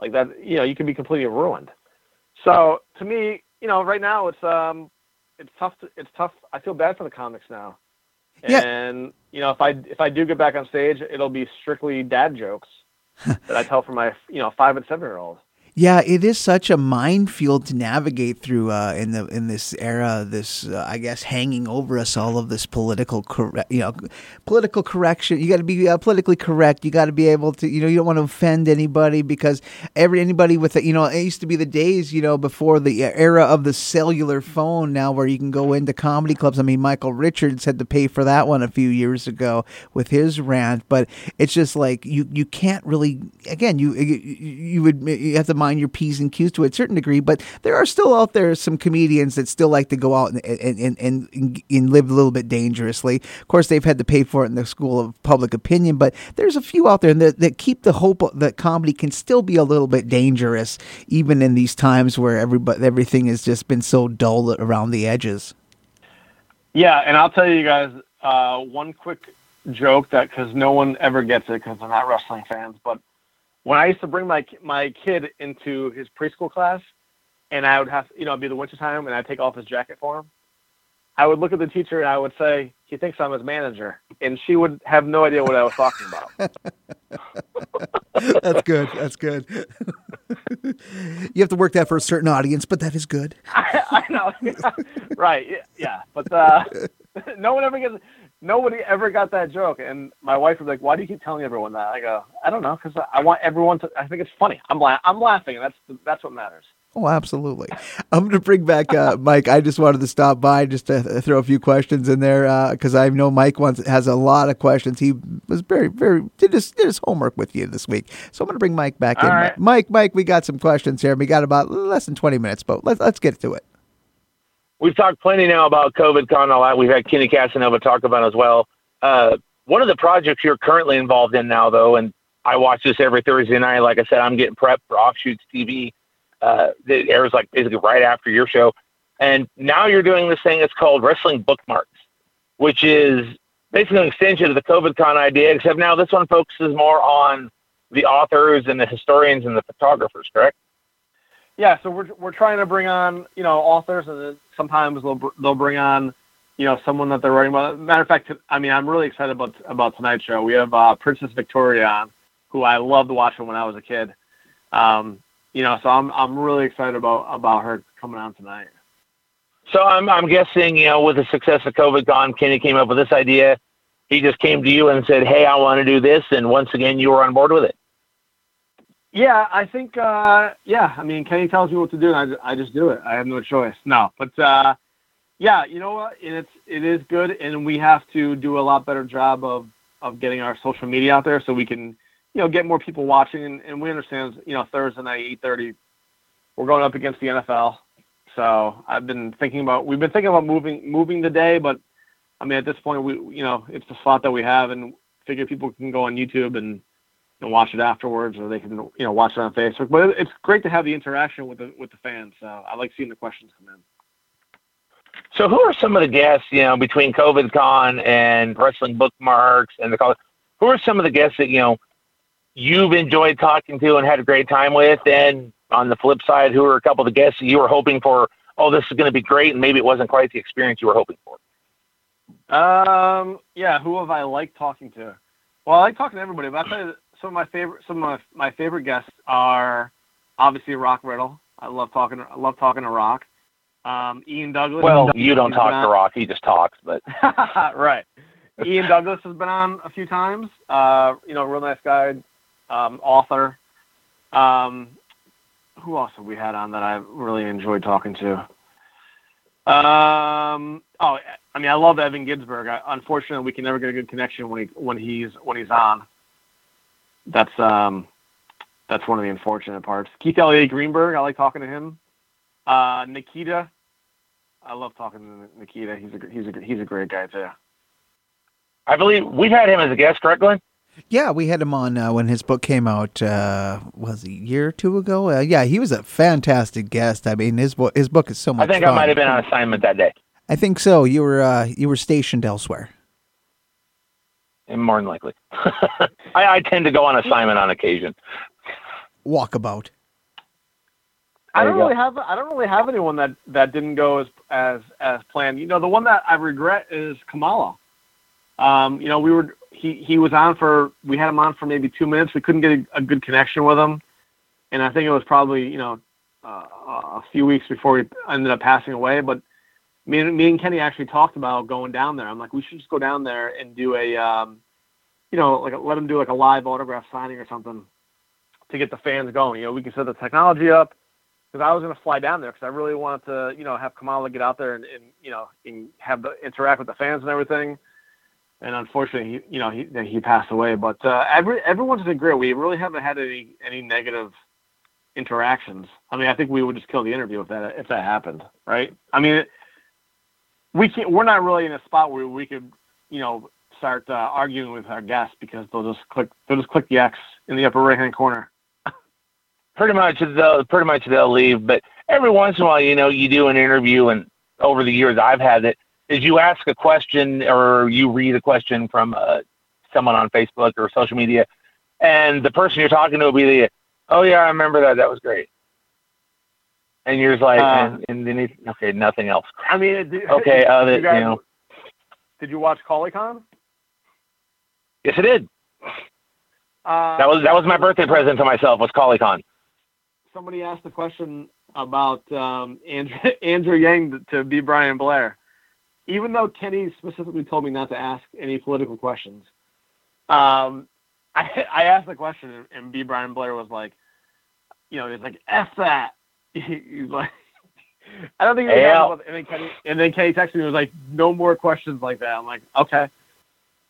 Like that, you know, you could be completely ruined. So to me, you know, right now it's um, it's tough. To, it's tough. I feel bad for the comics now. Yeah. And you know, if I if I do get back on stage, it'll be strictly dad jokes that I tell for my you know five and seven year olds. Yeah, it is such a minefield to navigate through uh, in the in this era. This, uh, I guess, hanging over us all of this political, correct, you know, political correction. You got to be uh, politically correct. You got to be able to, you know, you don't want to offend anybody because every anybody with, a, you know, it used to be the days, you know, before the era of the cellular phone. Now, where you can go into comedy clubs. I mean, Michael Richards had to pay for that one a few years ago with his rant. But it's just like you you can't really. Again, you you, you would you have to mind your P's and Q's to a certain degree, but there are still out there some comedians that still like to go out and, and, and, and, and live a little bit dangerously. Of course, they've had to pay for it in the school of public opinion, but there's a few out there that, that keep the hope that comedy can still be a little bit dangerous, even in these times where everybody, everything has just been so dull around the edges. Yeah, and I'll tell you guys uh, one quick joke that because no one ever gets it because they're not wrestling fans, but when I used to bring my my kid into his preschool class, and I would have you know it'd be the winter time, and I'd take off his jacket for him. I would look at the teacher and I would say, "He thinks I'm his manager," and she would have no idea what I was talking about. That's good. That's good. you have to work that for a certain audience, but that is good. I, I know, right? Yeah, but uh, no one ever gets nobody ever got that joke. And my wife was like, "Why do you keep telling everyone that?" I go, "I don't know, because I want everyone to. I think it's funny. I'm la- I'm laughing, and that's that's what matters." Oh, absolutely. I'm going to bring back uh, Mike. I just wanted to stop by just to throw a few questions in there because uh, I know Mike wants has a lot of questions. He was very, very did his did his homework with you this week. So I'm going to bring Mike back All in. Right. Mike, Mike, we got some questions here. We got about less than 20 minutes, but let's let's get to it. We've talked plenty now about COVID con a lot. We've had Kenny Casanova talk about it as well. Uh, one of the projects you're currently involved in now, though, and I watch this every Thursday night. Like I said, I'm getting prepped for Offshoots TV uh, that airs like basically right after your show. And now you're doing this thing. It's called Wrestling Bookmarks, which is basically an extension of the COVID Con idea, except now this one focuses more on the authors and the historians and the photographers, correct? Yeah, so we're we're trying to bring on you know authors, and sometimes they'll they'll bring on you know someone that they're writing about. Matter of fact, I mean I'm really excited about about tonight's show. We have uh, Princess Victoria on, who I loved watching when I was a kid. Um, you know, so I'm I'm really excited about about her coming on tonight. So I'm I'm guessing you know with the success of COVID Con, Kenny came up with this idea. He just came to you and said, "Hey, I want to do this," and once again you were on board with it. Yeah, I think uh, yeah. I mean, Kenny tells me what to do, and I, I just do it. I have no choice. No, but uh, yeah, you know what? It's it is good, and we have to do a lot better job of of getting our social media out there so we can you know get more people watching. And, and we understand you know Thursday night eight thirty, we're going up against the NFL. So I've been thinking about we've been thinking about moving moving the day, but I mean at this point we you know it's the slot that we have, and figure people can go on YouTube and and watch it afterwards, or they can you know watch it on Facebook. But it's great to have the interaction with the with the fans. So I like seeing the questions come in. So who are some of the guests, you know, between COVID Con and Wrestling Bookmarks and the college? Who are some of the guests that you know you've enjoyed talking to and had a great time with? And on the flip side, who are a couple of the guests that you were hoping for? Oh, this is going to be great, and maybe it wasn't quite the experience you were hoping for. Um, yeah, who have I liked talking to? Well, I like talking to everybody, but I tell you, some of my favorite some of my, my favorite guests are obviously Rock Riddle. I love talking. I love talking to Rock. Um, Ian Douglas. Well, Ian you don't Douglas talk to Rock; he just talks. But right. Ian Douglas has been on a few times. Uh, you know, real nice guy, um, author. Um, who else have we had on that I really enjoyed talking to? Um, oh, I mean, I love Evan Ginzburg. I, unfortunately, we can never get a good connection when he when he's when he's on. That's um, that's one of the unfortunate parts. Keith Elliott Greenberg, I like talking to him. Uh, Nikita, I love talking to Nikita. He's a he's a he's a great guy too. I believe we've had him as a guest, correct, Glen? Yeah, we had him on uh, when his book came out. Uh, was a year or two ago? Uh, yeah, he was a fantastic guest. I mean, his book his book is so much. I think fun. I might have been on assignment that day. I think so. You were uh, you were stationed elsewhere. And more than likely, I, I tend to go on assignment on occasion. Walkabout. I don't you go. really have I don't really have anyone that that didn't go as as as planned. You know, the one that I regret is Kamala. Um, you know, we were he he was on for we had him on for maybe two minutes. We couldn't get a, a good connection with him, and I think it was probably you know uh, a few weeks before he ended up passing away. But me and me and Kenny actually talked about going down there. I'm like, we should just go down there and do a um, you know like let them do like a live autograph signing or something to get the fans going. You know, we can set the technology up because I was going to fly down there because I really wanted to, you know, have Kamala get out there and, and you know, and have the interact with the fans and everything. And unfortunately, he, you know, he he passed away. But uh, every everyone's been great. We really haven't had any any negative interactions. I mean, I think we would just kill the interview if that if that happened, right? I mean, we can't. We're not really in a spot where we could, you know, start uh, arguing with our guests because they'll just click they'll just click the X in the upper right hand corner. pretty much they'll pretty much they'll leave. But every once in a while, you know, you do an interview, and over the years I've had it is you ask a question or you read a question from uh, someone on Facebook or social media, and the person you're talking to will be the, oh yeah, I remember that, that was great. And you're just like, Uh, and, and then it's, okay, nothing else. I mean, did- Okay, uh, that, you guys, you know, did you watch ColleCon? yes, it did. Uh, That was that was my birthday present to myself was ColleCon. somebody asked a question about um, Andrew, Andrew Yang to be Brian Blair. even though Kenny specifically told me not to ask any political questions, um, I I asked the question and B. Brian Blair was like, you know, he's like, F that. He's like, I don't think he was yeah. and then Kenny and then Kenny texted me and was like, no more questions like that. I'm like, okay.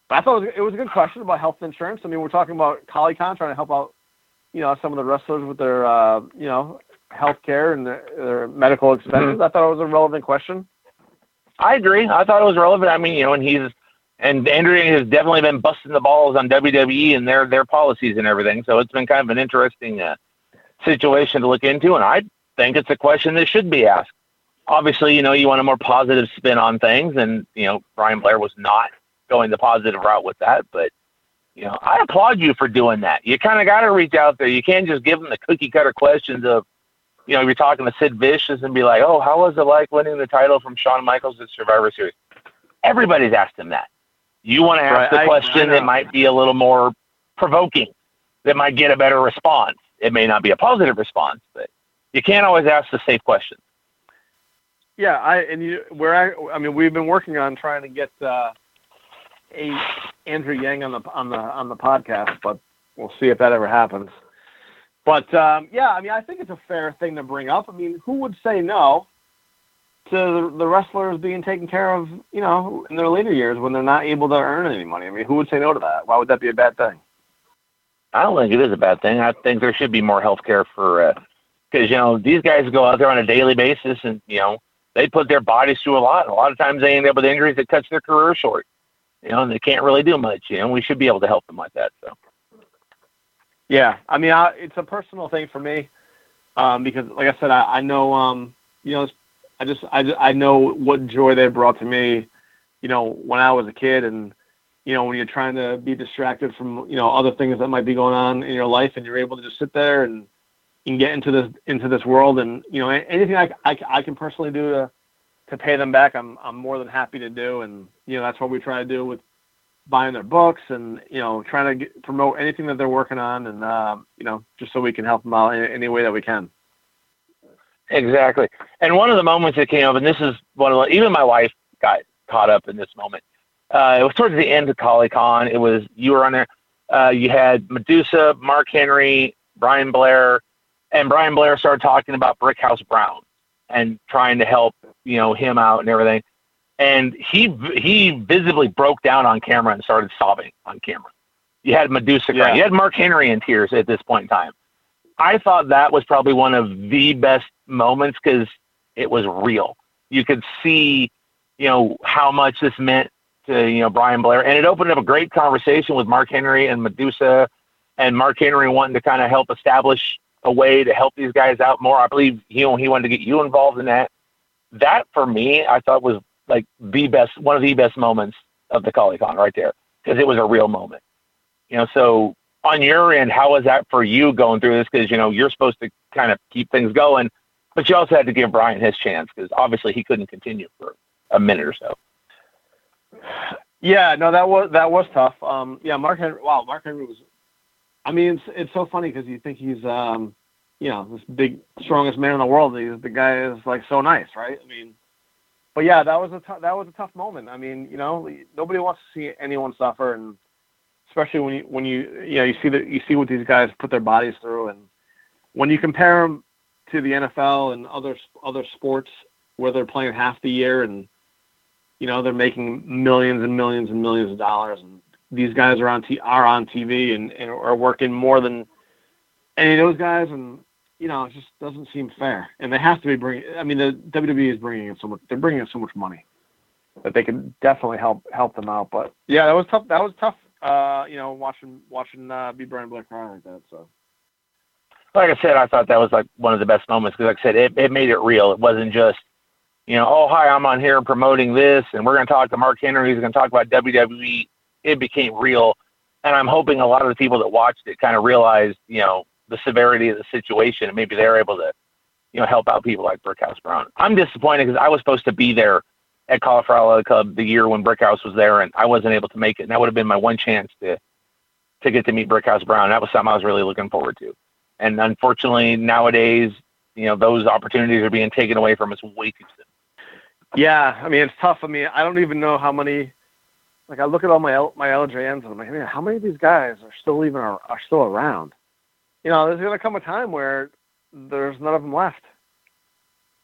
But I thought it was, it was a good question about health insurance. I mean, we're talking about ColleeCon trying to help out, you know, some of the wrestlers with their, uh, you know, health care and their, their medical expenses. Mm-hmm. I thought it was a relevant question. I agree. I thought it was relevant. I mean, you know, and he's and Andrew has definitely been busting the balls on WWE and their their policies and everything. So it's been kind of an interesting uh, situation to look into, and I think it's a question that should be asked. Obviously, you know, you want a more positive spin on things, and you know, Brian Blair was not going the positive route with that, but you know, I applaud you for doing that. You kind of got to reach out there. You can't just give them the cookie cutter questions of, you know, you're talking to Sid Vicious and be like, oh, how was it like winning the title from Shawn Michaels at Survivor Series? Everybody's asked him that. You want to ask right. a question that might be a little more provoking, that might get a better response. It may not be a positive response, but you can't always ask the same questions. Yeah, I and you where I I mean we've been working on trying to get uh, a Andrew Yang on the on the on the podcast, but we'll see if that ever happens. But um, yeah, I mean I think it's a fair thing to bring up. I mean, who would say no? to the wrestlers being taken care of, you know, in their later years when they're not able to earn any money. I mean, who would say no to that? Why would that be a bad thing? I don't think it is a bad thing. I think there should be more health care for, because, you know, these guys go out there on a daily basis and, you know, they put their bodies through a lot. A lot of times they end up with injuries that cuts their career short, you know, and they can't really do much, you know, we should be able to help them like that. So, yeah, I mean, I, it's a personal thing for me um, because, like I said, I, I know, um, you know, I just I, I know what joy they brought to me, you know, when I was a kid, and you know when you're trying to be distracted from you know other things that might be going on in your life, and you're able to just sit there and and get into this into this world, and you know anything I, I, I can personally do to to pay them back, I'm I'm more than happy to do, and you know that's what we try to do with buying their books and you know trying to get, promote anything that they're working on, and uh, you know just so we can help them out in any way that we can. Exactly. And one of the moments that came up, and this is one of the, even my wife got caught up in this moment. Uh, it was towards the end of ColleeCon. It was, you were on there. Uh, you had Medusa, Mark Henry, Brian Blair, and Brian Blair started talking about Brickhouse Brown and trying to help, you know, him out and everything. And he, he visibly broke down on camera and started sobbing on camera. You had Medusa yeah. You had Mark Henry in tears at this point in time. I thought that was probably one of the best moments because it was real. You could see, you know, how much this meant to, you know, Brian Blair. And it opened up a great conversation with Mark Henry and Medusa and Mark Henry wanting to kind of help establish a way to help these guys out more. I believe he, he wanted to get you involved in that. That for me, I thought was like the best, one of the best moments of the ColleeCon right there because it was a real moment. You know, so on your end, how was that for you going through this? Because you know you're supposed to kind of keep things going, but you also had to give Brian his chance because obviously he couldn't continue for a minute or so. Yeah, no, that was that was tough. Um, yeah, Mark Henry. Wow, Mark Henry was. I mean, it's it's so funny because you think he's, um, you know, this big, strongest man in the world. He's, the guy is like so nice, right? I mean, but yeah, that was a t- that was a tough moment. I mean, you know, nobody wants to see anyone suffer, and especially when you when you you know you see that you see what these guys put their bodies through, and when you compare them to the NFL and other other sports where they're playing half the year and you know they're making millions and millions and millions of dollars, and these guys are on t- are on TV and, and are working more than any of those guys, and you know it just doesn't seem fair. And they have to be bringing. I mean, the WWE is bringing in so much. They're bringing in so much money that they can definitely help help them out. But yeah, that was tough. That was tough uh, you know, watching watching uh, B. Brian Blair cry like that. So, like I said, I thought that was like one of the best moments because, like I said, it, it made it real. It wasn't just, you know, oh hi, I'm on here promoting this, and we're going to talk to Mark Henry. He's going to talk about WWE. It became real, and I'm hoping a lot of the people that watched it kind of realized, you know, the severity of the situation, and maybe they're able to, you know, help out people like Brickhouse Brown. I'm disappointed because I was supposed to be there at Cauliflower Club the year when Brickhouse was there, and I wasn't able to make it. And that would have been my one chance to to get to meet Brickhouse Brown. That was something I was really looking forward to. And unfortunately, nowadays, you know, those opportunities are being taken away from us way too soon. Yeah, I mean it's tough. I mean I don't even know how many. Like I look at all my my LJNs and I'm like, man, how many of these guys are still even are, are still around? You know, there's gonna come a time where there's none of them left.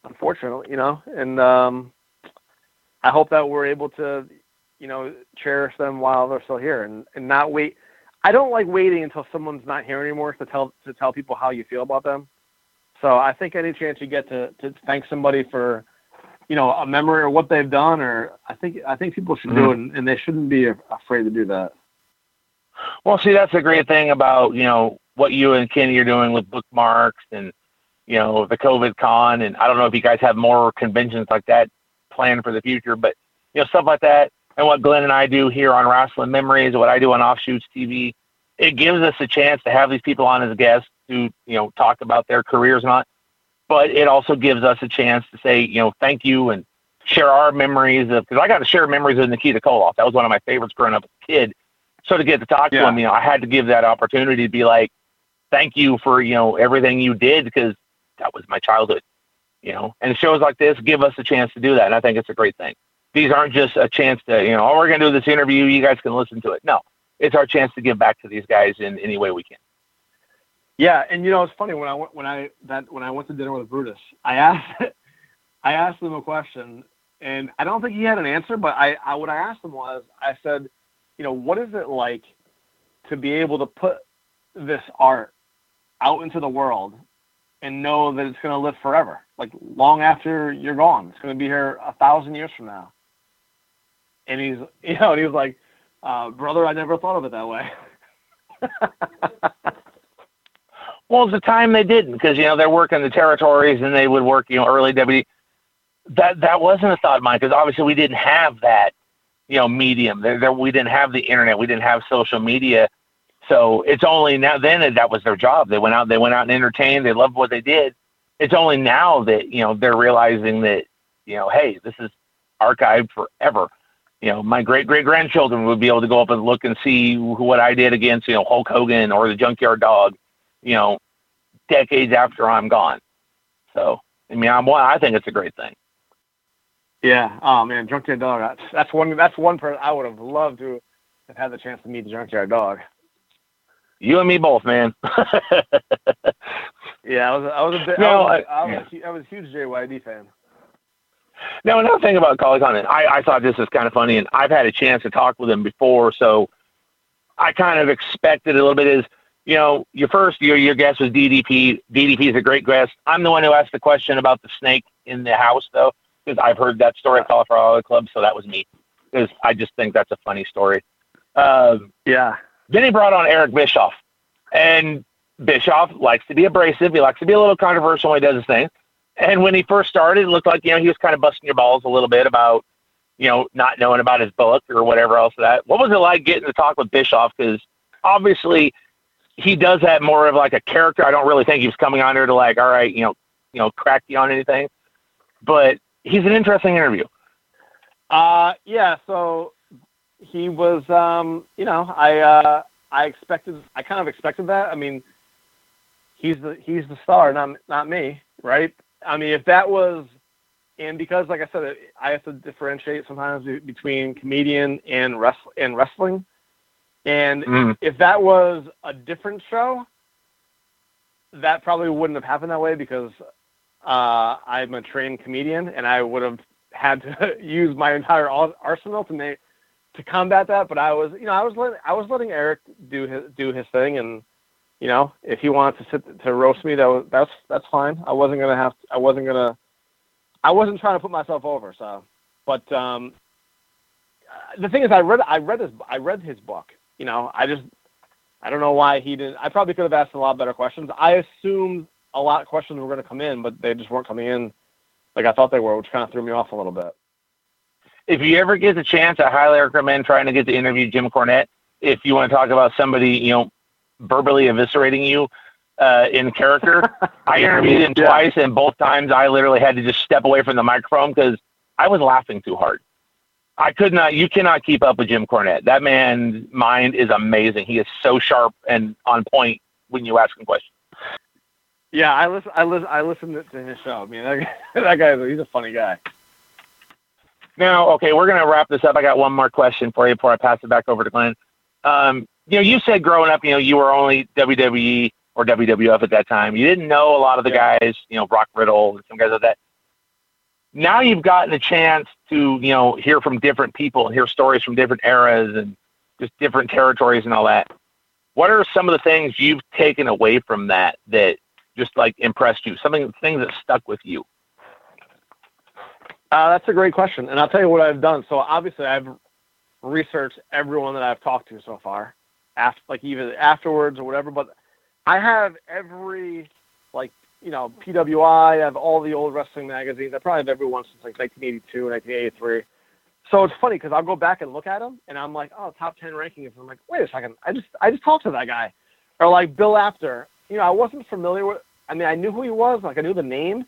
Unfortunately, you know, and um, I hope that we're able to, you know, cherish them while they're still here and, and not wait. I don't like waiting until someone's not here anymore to tell to tell people how you feel about them. So I think any chance you get to, to thank somebody for, you know, a memory or what they've done, or I think I think people should mm-hmm. do it, and, and they shouldn't be afraid to do that. Well, see, that's a great thing about you know what you and Kenny are doing with bookmarks and you know the COVID con, and I don't know if you guys have more conventions like that planned for the future, but you know stuff like that, and what Glen and I do here on Wrestling Memories, what I do on Offshoots TV, it gives us a chance to have these people on as guests to you know talk about their careers and all. But it also gives us a chance to say you know thank you and share our memories of because I got to share memories of Nikita Koloff. That was one of my favorites growing up as a kid. So to get to talk yeah. to him, you know, I had to give that opportunity to be like, thank you for you know everything you did because that was my childhood. You know, and shows like this give us a chance to do that, and I think it's a great thing. These aren't just a chance to you know, oh, we're going to do this interview. You guys can listen to it. No, it's our chance to give back to these guys in any way we can. Yeah, and you know it's funny when I went when I that when I went to dinner with Brutus, I asked I asked him a question, and I don't think he had an answer, but I, I what I asked him was I said, you know, what is it like to be able to put this art out into the world and know that it's going to live forever, like long after you're gone. It's going to be here a thousand years from now. And he's, you know, and he was like, uh, brother, I never thought of it that way. well, it's the time they didn't because you know they're working the territories and they would work you know early W. That that wasn't a thought of mine because obviously we didn't have that you know medium. There, there we didn't have the internet. We didn't have social media. So it's only now then that was their job. They went out. They went out and entertained. They loved what they did. It's only now that you know they're realizing that you know, hey, this is archived forever you know, my great great grandchildren would be able to go up and look and see what I did against, you know, Hulk Hogan or the Junkyard Dog, you know, decades after I'm gone. So, I mean, I'm one. I think it's a great thing. Yeah. Oh man, Junkyard Dog. That's that's one that's one person I would have loved to have had the chance to meet the Junkyard Dog. You and me both, man. yeah, I was I was a bit. No, I was, I, I was, yeah. I was a huge JYD fan. Now, another thing about Collie Condon, I, I thought this was kind of funny, and I've had a chance to talk with him before, so I kind of expected a little bit is, you know, your first your your guest was DDP. DDP is a great guest. I'm the one who asked the question about the snake in the house, though, because I've heard that story at Cauliflower Club, so that was me. Because I just think that's a funny story. Um, yeah. Then he brought on Eric Bischoff, and Bischoff likes to be abrasive. He likes to be a little controversial when he does his thing. And when he first started, it looked like you know he was kind of busting your balls a little bit about you know not knowing about his book or whatever else. That what was it like getting to talk with Bischoff? Because obviously he does have more of like a character. I don't really think he was coming on here to like, all right, you know, you know, crack you on anything. But he's an interesting interview. Uh, yeah. So he was, um, you know, I, uh, I expected, I kind of expected that. I mean, he's the, he's the star, not, not me, right? I mean, if that was, and because like I said, I have to differentiate sometimes between comedian and wrestling and wrestling. And mm. if that was a different show, that probably wouldn't have happened that way because uh, I'm a trained comedian and I would have had to use my entire arsenal to make to combat that. But I was, you know, I was letting I was letting Eric do his do his thing, and you know, if he wanted to sit to roast me, that was that's that's fine. I wasn't gonna have to, I wasn't gonna I wasn't trying to put myself over. So, but um, the thing is, I read I read his I read his book. You know, I just I don't know why he didn't. I probably could have asked a lot better questions. I assumed a lot of questions were going to come in, but they just weren't coming in like I thought they were, which kind of threw me off a little bit. If you ever get the chance, I highly recommend trying to get to interview Jim Cornette. If you want to talk about somebody, you know, verbally eviscerating you uh, in character. I interviewed him twice, and both times I literally had to just step away from the microphone because I was laughing too hard. I could not. You cannot keep up with Jim Cornette. That man's mind is amazing. He is so sharp and on point when you ask him questions. Yeah, I listen. I listen. I listen to his show. I mean, that, that guy. He's a funny guy. Now, okay, we're going to wrap this up. I got one more question for you before I pass it back over to Glen. Um, you know, you said growing up, you know, you were only WWE or WWF at that time. You didn't know a lot of the yeah. guys, you know, Rock Riddle and some guys like that. Now you've gotten a chance to, you know, hear from different people and hear stories from different eras and just different territories and all that. What are some of the things you've taken away from that that just like impressed you? Something things that stuck with you? Uh, that's a great question, and I'll tell you what I've done. So obviously, I've researched everyone that I've talked to so far, after like even afterwards or whatever. But I have every like you know PWI. I have all the old wrestling magazines. I probably have every one since like 1982, 1983. So it's funny because I'll go back and look at them, and I'm like, oh, top ten rankings. I'm like, wait a second, I just I just talked to that guy, or like Bill Apter. You know, I wasn't familiar with. I mean, I knew who he was, like I knew the name,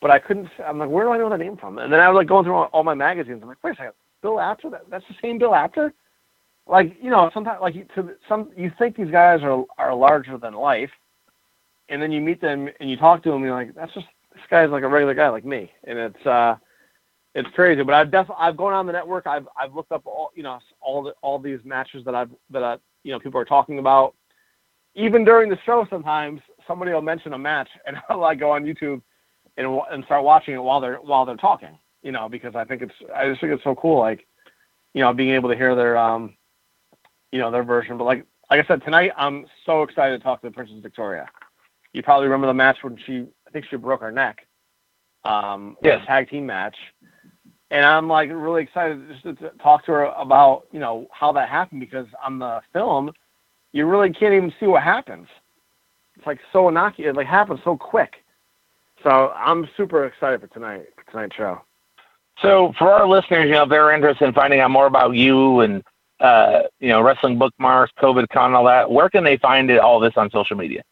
but I couldn't. I'm like, where do I know the name from? And then I was like going through all, all my magazines. I'm like, wait a second, Bill Apter? That, that's the same Bill Apter? Like, you know, sometimes like to some, you think these guys are are larger than life, and then you meet them and you talk to them, and you're like, that's just this guy's like a regular guy like me, and it's uh, it's crazy. But I've definitely I've gone on the network. I've I've looked up all you know all the all these matches that I've that I, you know people are talking about. Even during the show, sometimes somebody will mention a match, and I'll like go on YouTube and and start watching it while they're while they're talking. You know, because I think it's I just think it's so cool. Like, you know, being able to hear their um, you know, their version. But like like I said tonight, I'm so excited to talk to the Princess Victoria. You probably remember the match when she I think she broke her neck. Um, yes. tag team match. And I'm like really excited just to talk to her about, you know, how that happened because on the film, you really can't even see what happens. It's like so innocuous, it like happens so quick. So I'm super excited for tonight, for tonight's show. So for our listeners, you know, if they're interested in finding out more about you and uh, you know, wrestling bookmarks, COVID con, all that, where can they find it, all this on social media?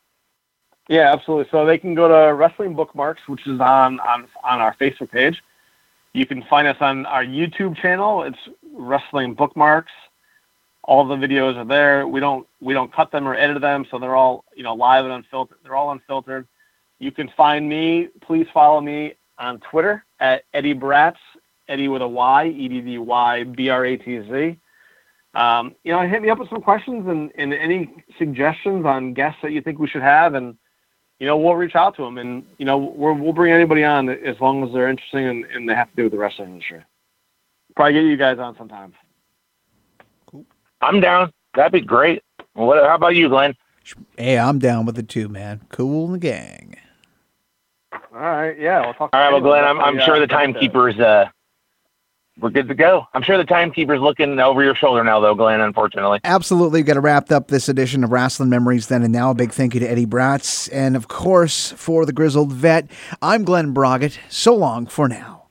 Yeah, absolutely. So they can go to Wrestling Bookmarks, which is on on on our Facebook page. You can find us on our YouTube channel. It's Wrestling Bookmarks. All the videos are there. We don't we don't cut them or edit them, so they're all you know live and unfiltered. They're all unfiltered. You can find me. Please follow me on Twitter at Eddy Bratz, Eddy with a Y, E D D Y B R A T Z. Um, you know, hit me up with some questions and, and any suggestions on guests that you think we should have, and you know, we'll reach out to them, and you know, we will bring anybody on as long as they're interesting and, and they have to do with the wrestling industry. Probably get you guys on sometime. Cool. I'm down. That'd be great. What? How about you, Glen? Hey, I'm down with it too, man. Cool in the gang. All right, yeah, we'll talk. All right, well, Glen, I'm, I'm sure the timekeeper's uh, we're good to go. I'm sure the timekeeper's looking over your shoulder now, though, Glen. Unfortunately, absolutely. We've got to wrap up this edition of Wrestling Memories then and now. A big thank you to Eddy Bratz, and of course for the grizzled vet. I'm Glen Braget. So long for now.